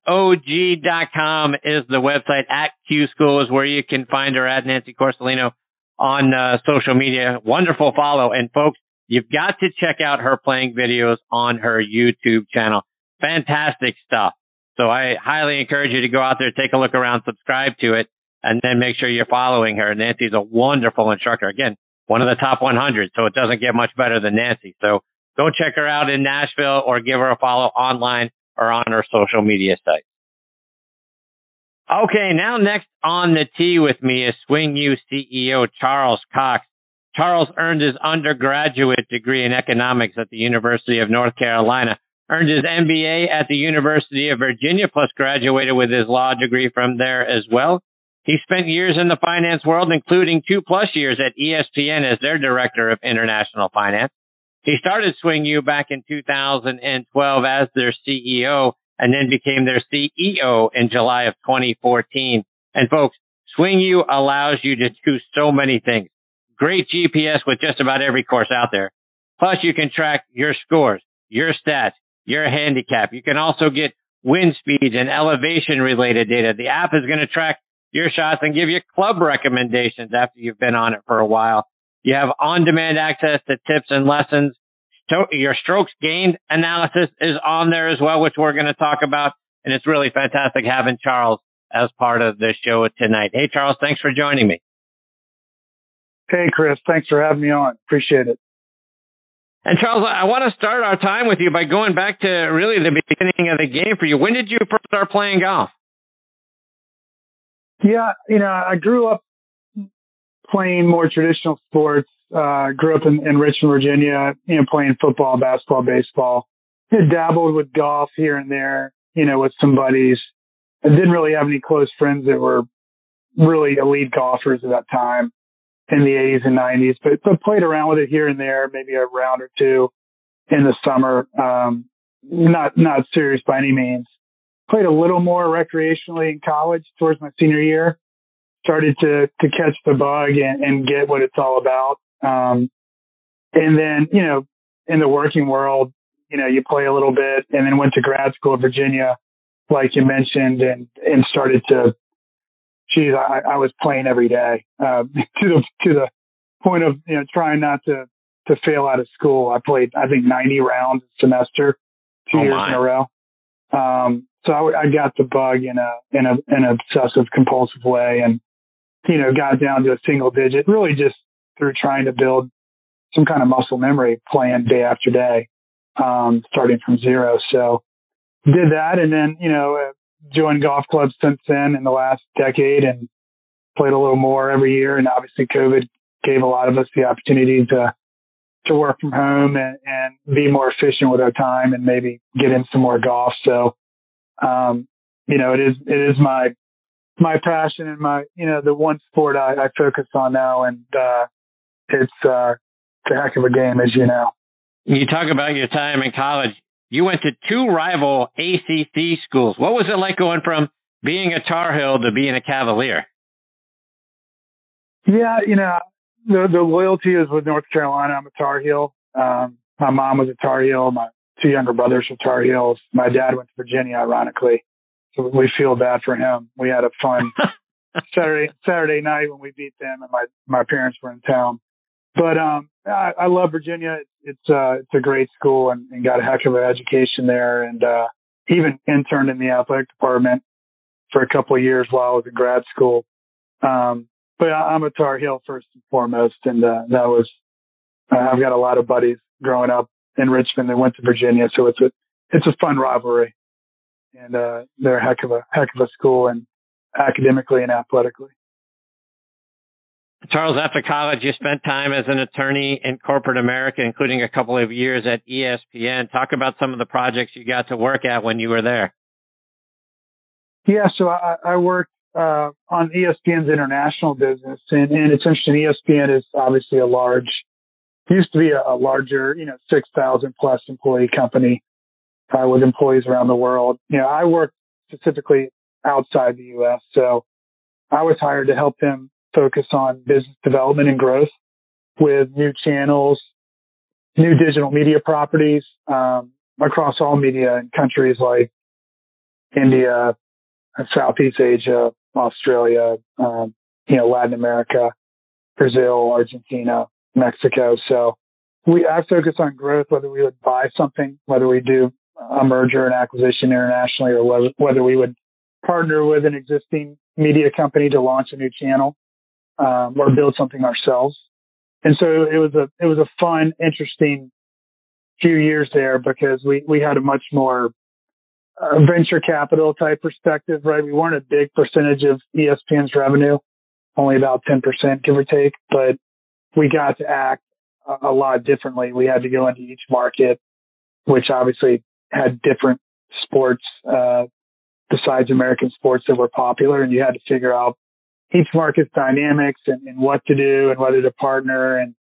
is the website. At Q School is where you can find her at Nancy Quarcelino on uh, social media. Wonderful follow. And folks, you've got to check out her playing videos on her YouTube channel. Fantastic stuff. So I highly encourage you to go out there, take a look around, subscribe to it and then make sure you're following her. Nancy's a wonderful instructor. Again, one of the top 100, so it doesn't get much better than Nancy. So go check her out in Nashville or give her a follow online or on her social media sites. Okay, now next on the tee with me is Swing U CEO Charles Cox. Charles earned his undergraduate degree in economics at the University of North Carolina, earned his MBA at the University of Virginia, plus graduated with his law degree from there as well. He spent years in the finance world, including two plus years at ESPN as their director of international finance. He started Swing U back in 2012 as their CEO and then became their CEO in July of 2014. And folks, Swing U allows you to do so many things. Great GPS with just about every course out there. Plus you can track your scores, your stats, your handicap. You can also get wind speeds and elevation related data. The app is going to track your shots and give you club recommendations after you've been on it for a while. You have on demand access to tips and lessons. Your strokes gained analysis is on there as well, which we're going to talk about. And it's really fantastic having Charles as part of the show tonight. Hey, Charles, thanks for joining me. Hey, Chris, thanks for having me on. Appreciate it. And Charles, I want to start our time with you by going back to really the beginning of the game for you. When did you first start playing golf? Yeah, you know, I grew up playing more traditional sports. Uh, grew up in, in Richmond, Virginia, you know, playing football, basketball, baseball. I dabbled with golf here and there, you know, with some buddies. I didn't really have any close friends that were really elite golfers at that time in the 80s and 90s, but, but played around with it here and there, maybe a round or two in the summer. Um, not, not serious by any means. Played a little more recreationally in college towards my senior year. Started to, to catch the bug and, and get what it's all about. Um, and then, you know, in the working world, you know, you play a little bit and then went to grad school in Virginia, like you mentioned, and, and started to geez, I, I was playing every day, uh, to the, to the point of, you know, trying not to, to fail out of school. I played, I think 90 rounds a semester, two oh years in a row. Um, so I, I got the bug in a, in a, an obsessive compulsive way and, you know, got down to a single digit, really just through trying to build some kind of muscle memory playing day after day, um, starting from zero. So did that. And then, you know, joined golf clubs since then in the last decade and played a little more every year. And obviously COVID gave a lot of us the opportunity to, to work from home and, and be more efficient with our time and maybe get in some more golf. So, um, you know, it is, it is my, my passion and my, you know, the one sport I, I focus on now. And, uh, it's, uh, it's a heck of a game, as you know. You talk about your time in college you went to two rival ACC schools. What was it like going from being a Tar Heel to being a Cavalier? Yeah, you know, the the loyalty is with North Carolina. I'm a Tar Heel. Um, my mom was a Tar Heel. My two younger brothers were Tar Heels. My dad went to Virginia, ironically. So we feel bad for him. We had a fun Saturday Saturday night when we beat them, and my my parents were in town. But um, I, I love Virginia. It's uh, it's a great school and, and got a heck of an education there, and uh, even interned in the athletic department for a couple of years while I was in grad school. Um, but I'm a Tar Heel first and foremost, and uh, that was uh, I've got a lot of buddies growing up in Richmond They went to Virginia, so it's a it's a fun rivalry, and uh, they're a heck of a heck of a school and academically and athletically. Charles, after college, you spent time as an attorney in corporate America, including a couple of years at ESPN. Talk about some of the projects you got to work at when you were there. Yeah, so I, I worked uh, on ESPN's international business, and, and it's interesting. ESPN is obviously a large, used to be a, larger, you know, six thousand plus employee company uh, with employees around the world. You know, I worked specifically outside the U.S., so I was hired to help them focus on business development and growth with new channels, new digital media properties um, across all media in countries like India, Southeast Asia, Australia, um, you know, Latin America, Brazil, Argentina, Mexico. So we, I focus on growth, whether we would buy something, whether we do a merger and acquisition internationally, or whether, whether we would partner with an existing media company to launch a new channel um, or build something ourselves. And so it was a it was a fun, interesting few years there because we we had a much more uh, venture capital type perspective, right? We weren't a big percentage of ESPN's revenue, only about 10% give or take, but we got to act a, lot differently. We had to go into each market, which obviously had different sports, uh, besides American sports that were popular and you had to figure out each market's dynamics and, and what to do and whether to partner and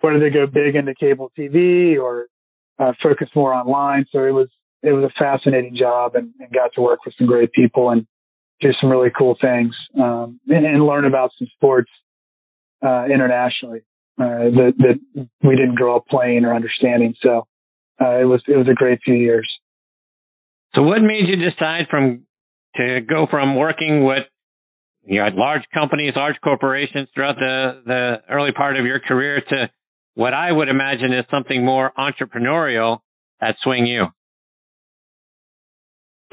whether to go big into cable TV or uh, focus more online. So it was, it was a fascinating job and, and got to work with some great people and do some really cool things, um, and, and learn about some sports, uh, internationally, uh, that, that we didn't grow up playing or understanding. So, uh, it was, it was a great few years. So what made you decide from, to go from working with, you know, large companies, large corporations throughout the, the early part of your career to what I would imagine is something more entrepreneurial at Swing U?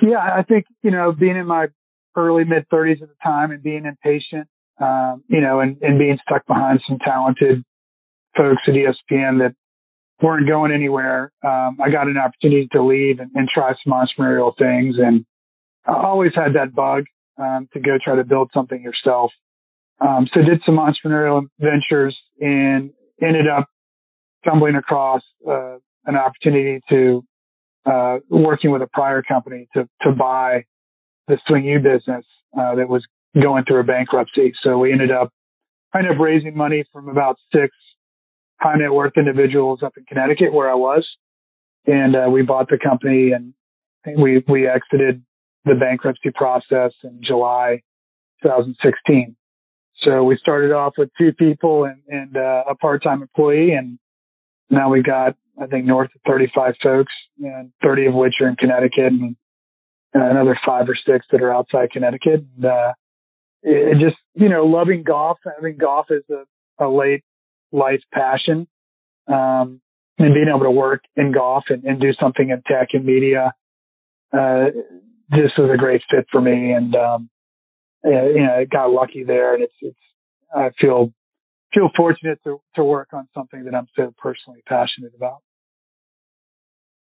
Yeah, I think, you know, being in my early mid 30s at the time and being impatient, um, you know, and, and being stuck behind some talented folks at ESPN that weren't going anywhere. Um, I got an opportunity to leave and, and, try some entrepreneurial things. And I always had that bug, um, to go try to build something yourself. Um, so did some entrepreneurial ventures and ended up stumbling across, uh, an opportunity to, uh, working with a prior company to, to buy the Swing U business uh, that was going through a bankruptcy. So we ended up kind of raising money from about six high net worth individuals up in Connecticut where I was, and uh, we bought the company and we we exited the bankruptcy process in July 2016. So we started off with two people and, and uh, a part-time employee, and now we got I think north of 35 folks, and 30 of which are in Connecticut, and uh, another five or six that are outside Connecticut. And, uh, it, just, you know, loving golf, I having golf is a, a late life passion, um, and being able to work in golf and, and do something in tech and media, uh, this was a great fit for me. And, um, you know, I got lucky there and it's, it's, I feel, feel fortunate to, to work on something that I'm so personally passionate about.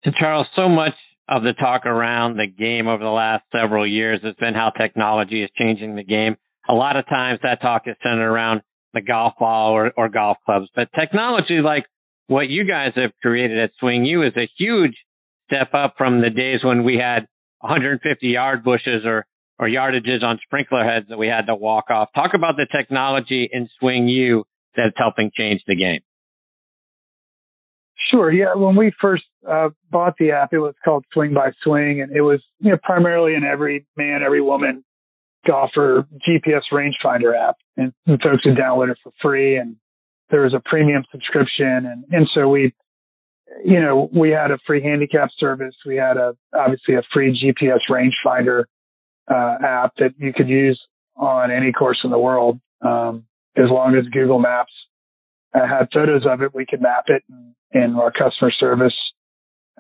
And Charles, so much of the talk around the game over the last several years has been how technology is changing the game. A lot of times that talk is centered around the golf ball or, or golf clubs, but technology like what you guys have created at Swing U is a huge step up from the days when we had 150 yard bushes or, or yardages on sprinkler heads that we had to walk off. Talk about the technology in Swing U that's helping change the game. Sure. Yeah. When we first uh, bought the app, it was called Swing by Swing, and it was you know primarily an every man, every woman golfer GPS rangefinder app, and, and folks would download it for free. And there was a premium subscription, and and so we, you know, we had a free handicap service. We had a obviously a free GPS rangefinder uh, app that you could use on any course in the world, um, as long as Google Maps uh, had photos of it, we could map it and, and our customer service.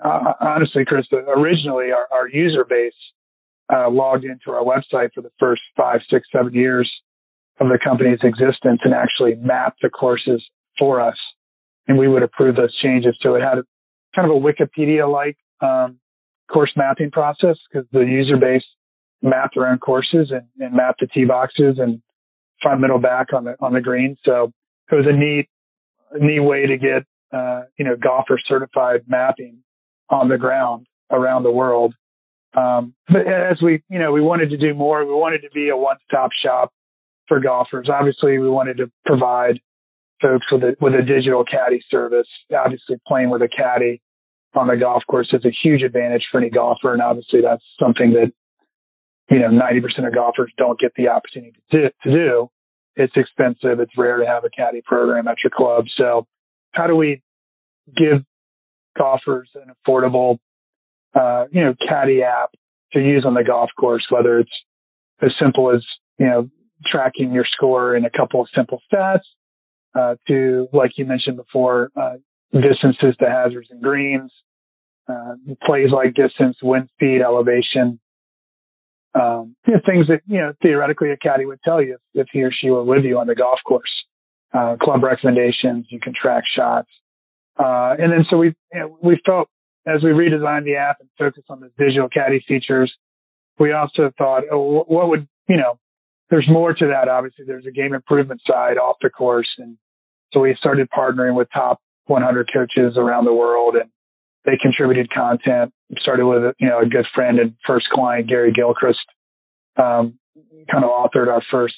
Uh, honestly, Chris, originally our, our user base uh, logged into our website for the first five, six, seven years of the company's existence and actually mapped the courses for us. And we would approve those changes. So it had a, kind of a Wikipedia-like um, course mapping process because the user base mapped their own courses and, and mapped the tee boxes and front, middle, back on the on the green. So it was a neat neat way to get, uh, you know, golfer certified mapping on the ground around the world. Um, but as we, you know, we wanted to do more. We wanted to be a one-stop shop for golfers. Obviously, we wanted to provide folks with a, with a digital caddy service. Obviously, playing with a caddy on the golf course is a huge advantage for any golfer. And obviously, that's something that, you know, 90% of golfers don't get the opportunity to, to do it's expensive. It's rare to have a caddy program at your club. So how do we give golfers an affordable, uh, you know, caddy app to use on the golf course, whether it's as simple as, you know, tracking your score in a couple of simple stats, uh, to, like you mentioned before, uh, distances to hazards and greens, uh, plays like distance, wind speed, elevation, um, you know, things that, you know, theoretically a caddy would tell you if, he or she were with you on the golf course. Uh, club recommendations, you can track shots. Uh, and then so we, you know, we felt as we redesigned the app and focused on the visual caddy features, we also thought, oh, what would, you know, there's more to that. Obviously, there's a game improvement side off the course. And so we started partnering with top 100 coaches around the world and they contributed content. Started with you know a good friend and first client Gary Gilchrist, um, kind of authored our first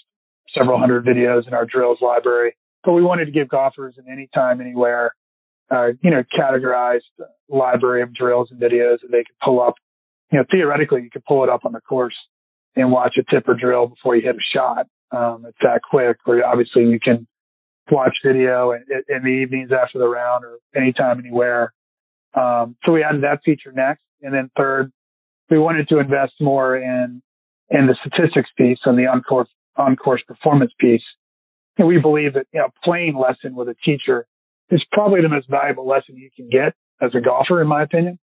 several hundred videos in our drills library. But we wanted to give golfers in any time, anywhere, uh, you know, categorized library of drills and videos that they could pull up. You know, theoretically, you could pull it up on the course and watch a tipper drill before you hit a shot. Um, it's that quick. Where obviously you can watch video in, in the evenings after the round or anytime, anywhere. Um, so we added that feature next, and then third, we wanted to invest more in in the statistics piece and the on course on course performance piece. And we believe that you know playing lesson with a teacher is probably the most valuable lesson you can get as a golfer, in my opinion,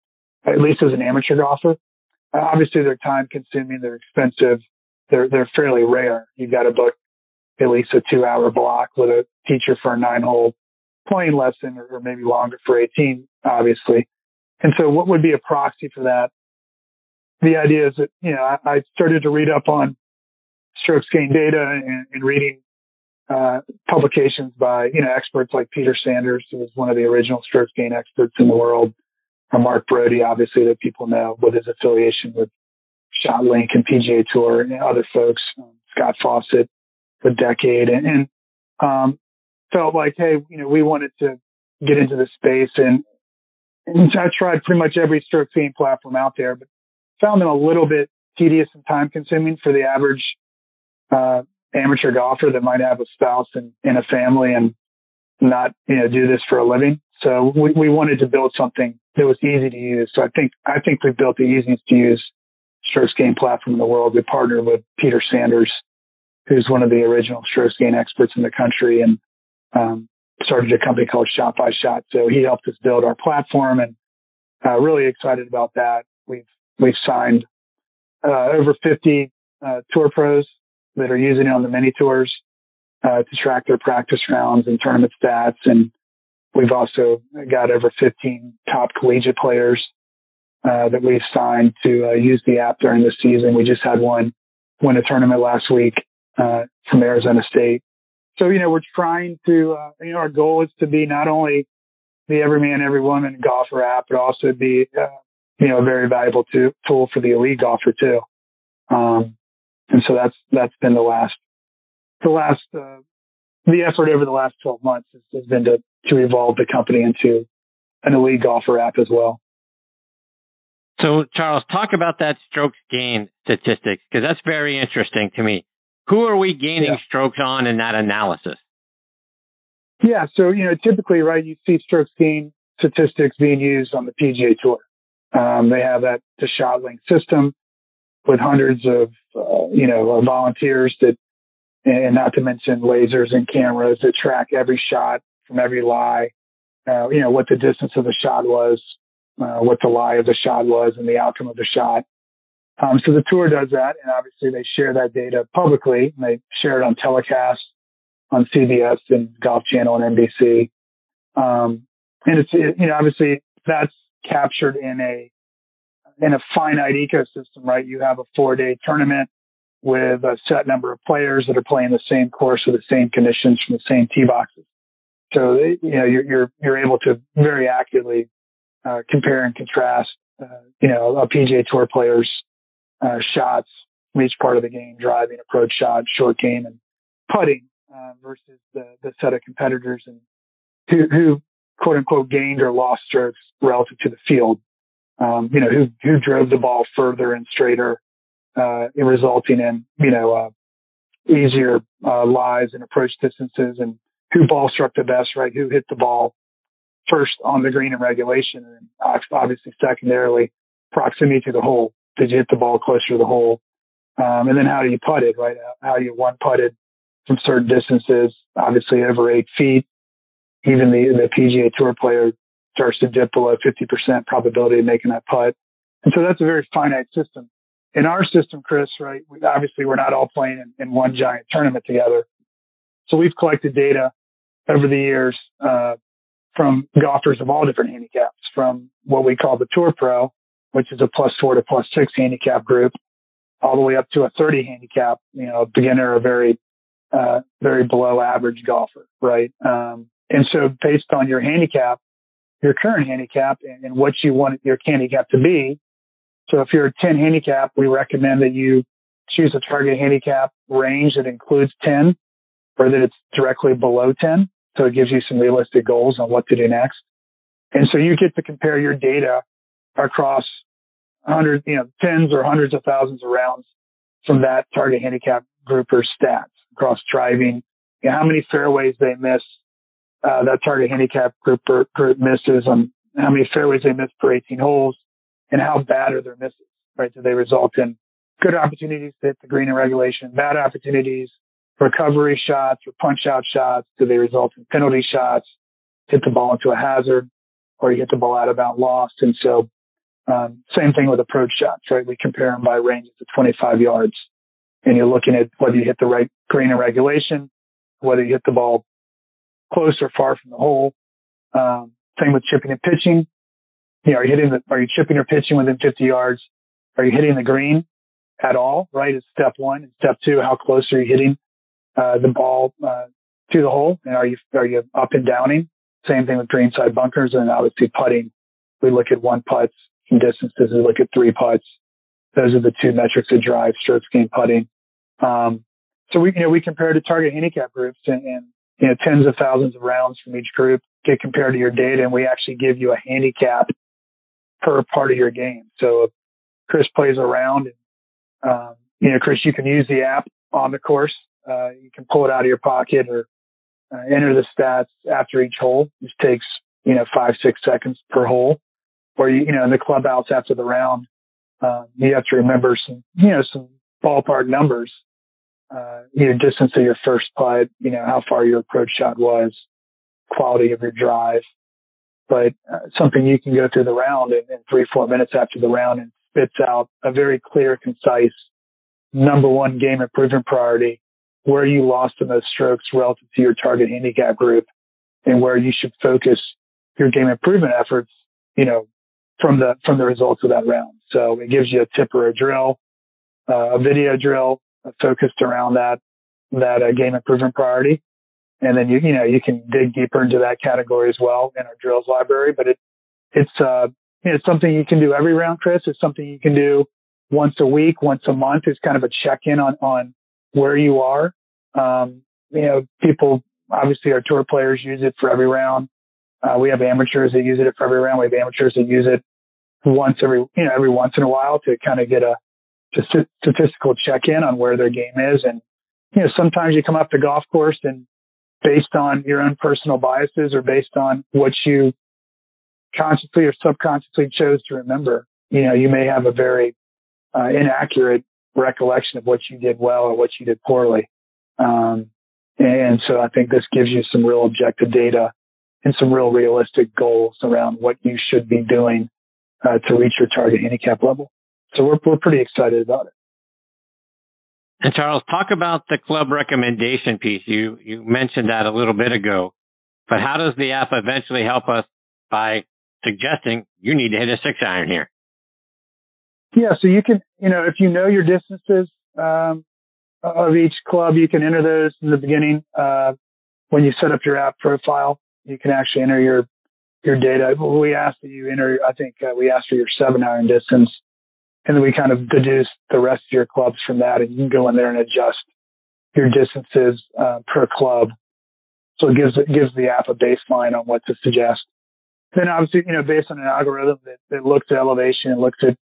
at least as an amateur golfer. Uh, obviously, they're time consuming, they're expensive, they're they're fairly rare. You've got to book at least a two hour block with a teacher for a nine hole playing lesson or, or maybe longer for 18, obviously. And so what would be a proxy for that? The idea is that, you know, I, I started to read up on strokes gain data and, and reading uh, publications by, you know, experts like Peter Sanders, who was one of the original stroke gain experts in the world, or Mark Broadie, obviously, that people know with his affiliation with ShotLink and PGA Tour and other folks, um, Scott Fawcett, a decade, and, and um, felt like, hey, you know, we wanted to get into the space, and, and I tried pretty much every stroke gain platform out there, but found them a little bit tedious and time consuming for the average uh, amateur golfer that might have a spouse and, and a family and not, you know, do this for a living. So we, we wanted to build something that was easy to use. So I think, I think we built the easiest to use strokes gain platform in the world. We partnered with Peter Sanders, who's one of the original strokes gain experts in the country and, um, started a company called Shot by Shot. So he helped us build our platform and, uh, really excited about that. We've, we've signed, uh, over 50, uh, tour pros that are using it on the mini tours uh, to track their practice rounds and tournament stats. And we've also got over 15 top collegiate players uh, that we've signed to uh, use the app during the season. We just had one win a tournament last week uh, from Arizona State. So, you know, we're trying to, uh, you know, our goal is to be not only the every man, every woman golfer app, but also be, uh, you know, a very valuable to, tool for the elite golfer too. Um, and so that's, that's been the last, the last, uh, the effort over the last 12 months has, has been to, to evolve the company into an elite golfer app as well. So Charles, talk about that strokes gain statistics because that's very interesting to me. Who are we gaining yeah. strokes on in that analysis? Yeah. So, you know, typically, right, you see strokes gain statistics being used on the PGA Tour. Um, they have that the shot ShotLink system with hundreds of, uh, you know, volunteers that, and not to mention lasers and cameras that track every shot from every lie, uh, you know, what the distance of the shot was, uh, what the lie of the shot was and the outcome of the shot. Um, so the tour does that and obviously they share that data publicly and they share it on telecast on CBS and Golf Channel and NBC. Um, and it's, it, you know, obviously that's captured in a in a finite ecosystem, right? You have a four day tournament with a set number of players that are playing the same course with the same conditions from the same tee boxes. So, you know, you're, you're, you're able to very accurately, uh, compare and contrast, uh, you know, a PGA tour player's, uh, shots from each part of the game, driving, approach shot, short game and putting, uh, versus the, the set of competitors and who, who quote unquote gained or lost strokes relative to the field um, you know, who, who drove the ball further and straighter, uh, resulting in, you know, uh, easier, uh, lies and approach distances and who ball struck the best, right? Who hit the ball first on the green in regulation and obviously secondarily proximity to the hole. Did you hit the ball closer to the hole? Um, and then how do you putt it, right? How you one putted from certain distances, obviously over eight feet. Even the, the PGA tour player starts to dip below 50% probability of making that putt. And so that's a very finite system. In our system, Chris, right, we, obviously we're not all playing in, in, one giant tournament together. So we've collected data over the years, uh, from golfers of all different handicaps, from what we call the Tour Pro, which is a plus four to plus six handicap group, all the way up to a 30 handicap, you know, beginner, a very, uh, very below average golfer, right? Um, and so based on your handicap, your current handicap and, and what you want your handicap to be. So if you're a 10 handicap, we recommend that you choose a target handicap range that includes 10 or that it's directly below 10. So it gives you some realistic goals on what to do next. And so you get to compare your data across hundreds, you know, tens or hundreds of thousands of rounds from that target handicap group or stats across driving, you know, how many fairways they miss, uh, that target handicap group group misses on how many fairways they miss per 18 holes and how bad are their misses, right? Do they result in good opportunities to hit the green in regulation, bad opportunities, recovery shots or punch out shots? Do they result in penalty shots, hit the ball into a hazard, or you hit the ball out of bounds lost? And so, um, same thing with approach shots, right? We compare them by ranges of 25 yards and you're looking at whether you hit the right green in regulation, whether you hit the ball close or far from the hole. Um, same with chipping and pitching. You know, are you hitting the, are you chipping or pitching within 50 yards? Are you hitting the green at all? Right? Is step one. And step two, how close are you hitting, uh, the ball, uh, to the hole? And are you, are you up and downing? Same thing with greenside bunkers and obviously putting. We look at one putts and distances. We look at three putts. Those are the two metrics that drive strokes gained putting. Um, so we, you know, we compare to target handicap groups and, and, you know, tens of thousands of rounds from each group get compared to your data and we actually give you a handicap per part of your game. So Chris plays around and, um, you know, Chris, you can use the app on the course. Uh, you can pull it out of your pocket or uh, enter the stats after each hole. It takes, you know, five, six seconds per hole. Or, you, you know, in the clubhouse after the round, um, you have to remember some, you know, some ballpark numbers uh, your distance of your first putt, you know, how far your approach shot was, quality of your drive, but uh, something you can go through the round in, in three, four minutes after the round and spits out a very clear, concise number one game improvement priority, where you lost the most strokes relative to your target handicap group and where you should focus your game improvement efforts, you know, from the, from the results of that round. So it gives you a tip or a drill, uh, a video drill, focused around that that uh, game improvement priority. And then you you know you can dig deeper into that category as well in our drills library. But it it's uh it's something you can do every round, Chris. It's something you can do once a week, once a month. It's kind of a check in on on where you are. Um, you know, people obviously our tour players use it for every round. Uh, we have amateurs that use it for every round. We have amateurs that use it once every you know every once in a while to kind of get a statistical check in on where their game is. And, you know, sometimes you come up the golf course and based on your own personal biases or based on what you consciously or subconsciously chose to remember, you know, you may have a very uh, inaccurate recollection of what you did well or what you did poorly. Um, and so I think this gives you some real objective data and some real realistic goals around what you should be doing uh, to reach your target handicap level. So we're, we're pretty excited about it. And Charles, talk about the club recommendation piece. You, you mentioned that a little bit ago, but how does the app eventually help us by suggesting you need to hit a six iron here? Yeah. So you can, you know, if you know your distances, um, of each club, you can enter those in the beginning. Uh, when you set up your app profile, you can actually enter your, your data. We ask that you enter, I think uh, we ask for your seven iron distance and then we kind of deduce the rest of your clubs from that and you can go in there and adjust your distances uh, per club. So it gives it gives the app a baseline on what to suggest. Then obviously, you know, based on an algorithm that, that looks at elevation and looks at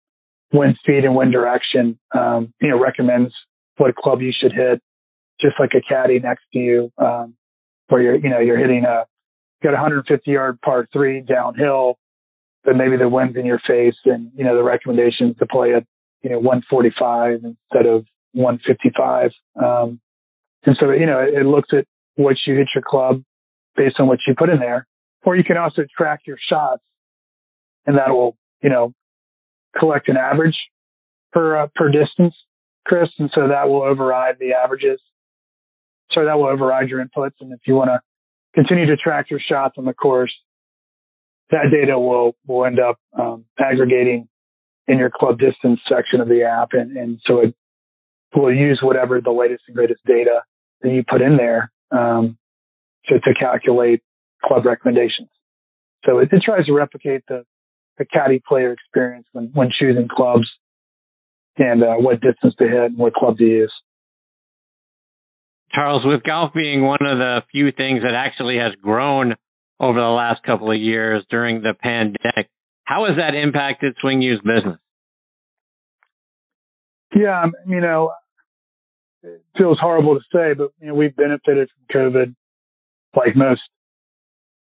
wind speed and wind direction, um, you know, recommends what club you should hit, just like a caddy next to you, um, where you're, you know, you're hitting a, you got a 150 yard par three downhill but maybe the wind's in your face and, you know, the recommendation to play at, you know, 145 instead of 155. Um, and so, you know, it, looks at what you hit your club based on what you put in there, or you can also track your shots and that will, you know, collect an average per, uh, per distance, Chris. And so that will override the averages. So that will override your inputs. And if you want to continue to track your shots on the course, that data will will end up um, aggregating in your club distance section of the app, and, and so it will use whatever the latest and greatest data that you put in there um, to, to calculate club recommendations. So it, it tries to replicate the, the caddy player experience when, when choosing clubs and uh, what distance to hit and what club to use. Charles, with golf being one of the few things that actually has grown over the last couple of years during the pandemic, how has that impacted Swing U's business? Yeah, you know, it feels horrible to say, but you know, we've benefited from COVID like most.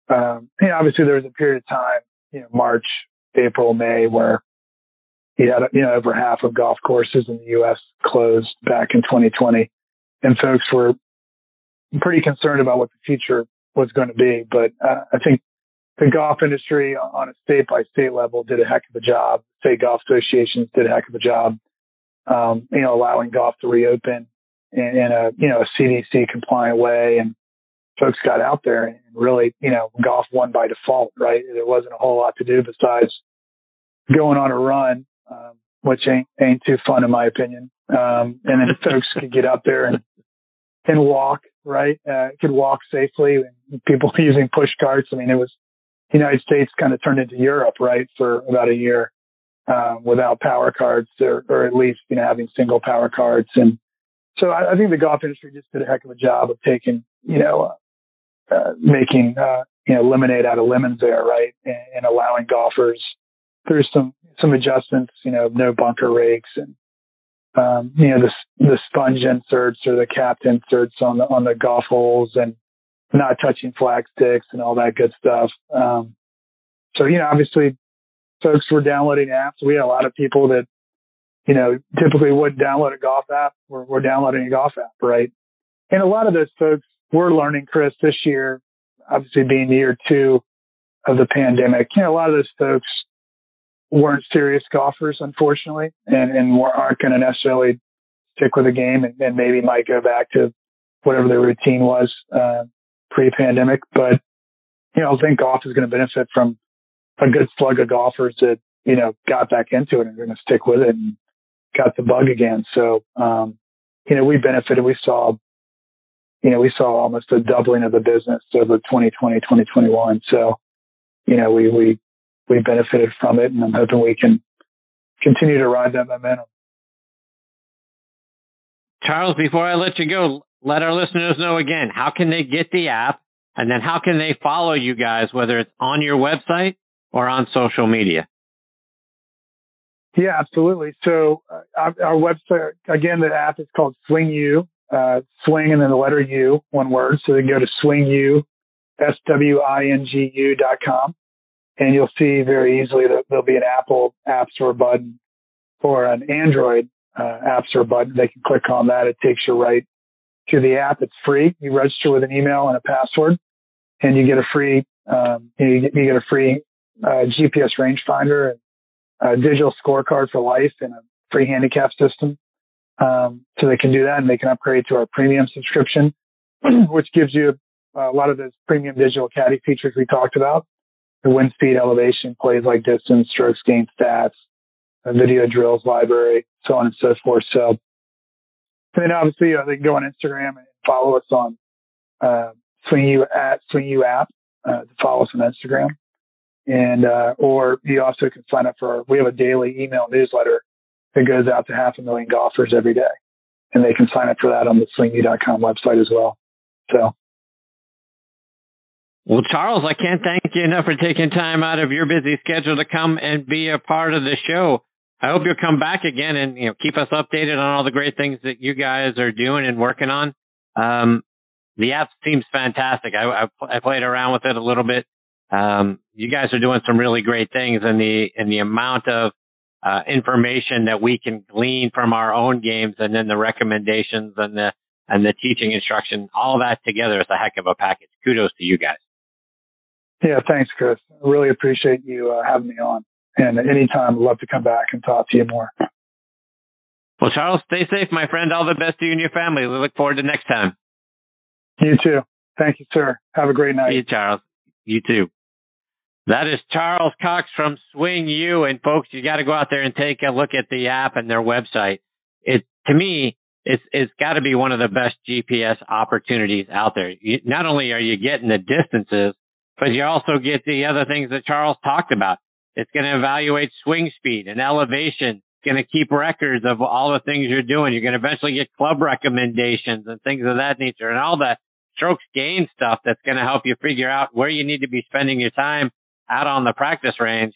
Um, you know, obviously there was a period of time, you know, March, April, May, where he had, you know, over half of golf courses in the U.S. closed back in 2020, and folks were pretty concerned about what the future was going to be. But uh, I think the golf industry on a state by state level did a heck of a job. State golf associations did a heck of a job, um, you know, allowing golf to reopen in, in a, you know, a CDC compliant way. And folks got out there and really, you know, golf won by default, right? There wasn't a whole lot to do besides going on a run, um, which ain't, ain't too fun in my opinion. Um, and then folks could get out there and, and walk, right? Uh, could walk safely and people using push carts. I mean, it was, the United States kind of turned into Europe, right? For about a year, uh, without power cards or, or at least, you know, having single power cards. And so I, I think the golf industry just did a heck of a job of taking, you know, uh, making, uh, you know, lemonade out of lemons there, right? And, and allowing golfers through some, some adjustments, you know, no bunker rakes and, um, you know, the, the sponge inserts or the capped inserts on the, on the golf holes and not touching flag sticks and all that good stuff. Um, so, you know, obviously folks were downloading apps. We had a lot of people that, you know, typically wouldn't download a golf app. We're, we're downloading a golf app, right? And a lot of those folks we're learning, Chris, this year, obviously being year two of the pandemic, you know, a lot of those folks weren't serious golfers, unfortunately, and, and aren't going to necessarily stick with the game and, and, maybe might go back to whatever their routine was, uh, pre-pandemic. But, you know, I think golf is going to benefit from a good slug of golfers that, you know, got back into it and are going to stick with it and got the bug again. So, um, you know, we benefited. We saw you know, we saw almost a doubling of the business over 2020, 2021. So, you know, we, we, we benefited from it and I'm hoping we can continue to ride that momentum. Charles, before I let you go, let our listeners know again, how can they get the app and then how can they follow you guys, whether it's on your website or on social media? Yeah, absolutely. So uh, our, our, website, again, the app is called Swing U, uh, swing and then the letter U, one word. So they go to swingu, S-W-I-N-G-U dot com. And you'll see very easily that there'll be an Apple App Store button or an Android uh, App Store button. They can click on that. It takes you right to the app. It's free. You register with an email and a password, and you get a free um, you, get, you get a free uh, GPS rangefinder a digital scorecard for life and a free handicap system. Um, so they can do that and they can upgrade to our premium subscription, which gives you a lot of those premium digital caddy features we talked about. The wind speed elevation, plays like distance, strokes gain stats, video drills library, so on and so forth. So, and then obviously uh, they can go on Instagram and follow us on, uh, Swing U at Swing U app, uh, to follow us on Instagram. And, uh, or you also can sign up for, we have a daily email newsletter that goes out to half a million golfers every day. And they can sign up for that on the swingu.com website as well. So. Well, Charles, I can't thank you enough for taking time out of your busy schedule to come and be a part of the show. I hope you'll come back again and you know keep us updated on all the great things that you guys are doing and working on. Um, the app seems fantastic. I, I, I, played around with it a little bit. Um, you guys are doing some really great things, and the and the amount of uh, information that we can glean from our own games and then the recommendations and the and the teaching instruction, all that together is a heck of a package. Kudos to you guys. Yeah, thanks, Chris. I really appreciate you uh, having me on. And anytime, I'd love to come back and talk to you more. Well, Charles, stay safe, my friend. All the best to you and your family. We look forward to next time. You too. Thank you, sir. Have a great night. See you, Charles. You too. That is Charles Cox from Swing U. And folks, you got to go out there and take a look at the app and their website. It, to me, it's, it's got to be one of the best GPS opportunities out there. You, not only are you getting the distances, but you also get the other things that Charles talked about. It's going to evaluate swing speed and elevation. It's going to keep records of all the things you're doing. You're going to eventually get club recommendations and things of that nature and all that strokes gain stuff that's going to help you figure out where you need to be spending your time out on the practice range.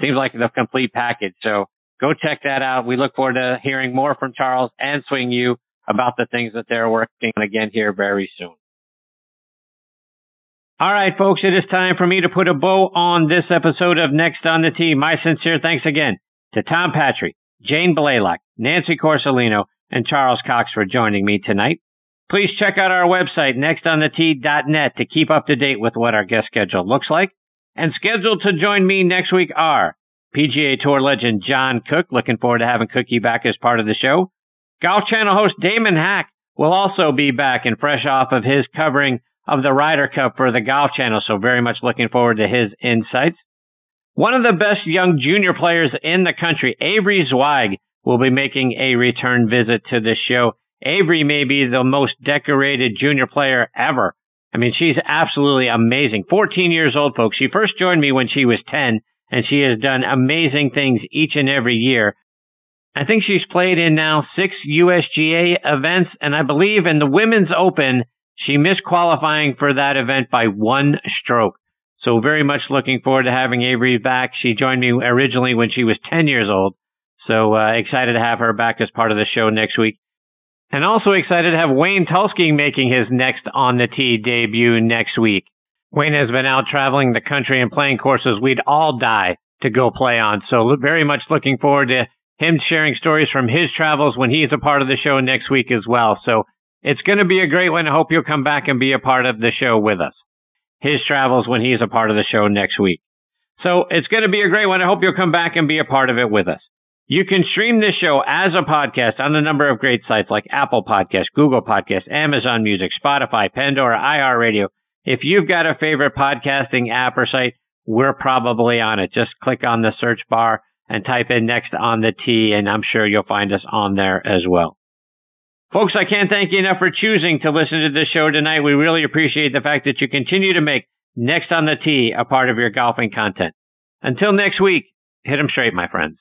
Seems like the complete package. So go check that out. We look forward to hearing more from Charles and Swing U about the things that they're working on again here very soon. All right, folks, it is time for me to put a bow on this episode of Next on the Tee. My sincere thanks again to Tom Patri, Jane Blalock, Nancy Quarcelino, and Charles Cox for joining me tonight. Please check out our website, nextonthetee.net, to keep up to date with what our guest schedule looks like. And scheduled to join me next week are PGA Tour legend John Cook. Looking forward to having Cookie back as part of the show. Golf Channel host Damon Hack will also be back and fresh off of his covering of the Ryder Cup for the Golf Channel. So very much looking forward to his insights. One of the best young junior players in the country, Avery Zweig, will be making a return visit to this show. Avery may be the most decorated junior player ever. I mean, she's absolutely amazing. 14 years old, folks. She first joined me when she was 10, and she has done amazing things each and every year. I think she's played in now six USGA events, and I believe in the Women's Open, she missed qualifying for that event by one stroke. So very much looking forward to having Avery back. She joined me originally when she was 10 years old. So uh, excited to have her back as part of the show next week. And also excited to have Wayne Tulsky making his next on the tee debut next week. Wayne has been out traveling the country and playing courses we'd all die to go play on. So very much looking forward to him sharing stories from his travels when he's a part of the show next week as well. So it's going to be a great one. I hope you'll come back and be a part of the show with us. His travels when he's a part of the show next week. So it's going to be a great one. I hope you'll come back and be a part of it with us. You can stream this show as a podcast on a number of great sites like Apple Podcasts, Google Podcasts, Amazon Music, Spotify, Pandora, iHeartRadio. If you've got a favorite podcasting app or site, we're probably on it. Just click on the search bar and type in next on the Tee and I'm sure you'll find us on there as well. Folks, I can't thank you enough for choosing to listen to this show tonight. We really appreciate the fact that you continue to make Next on the Tee a part of your golfing content. Until next week, hit 'em straight, my friends.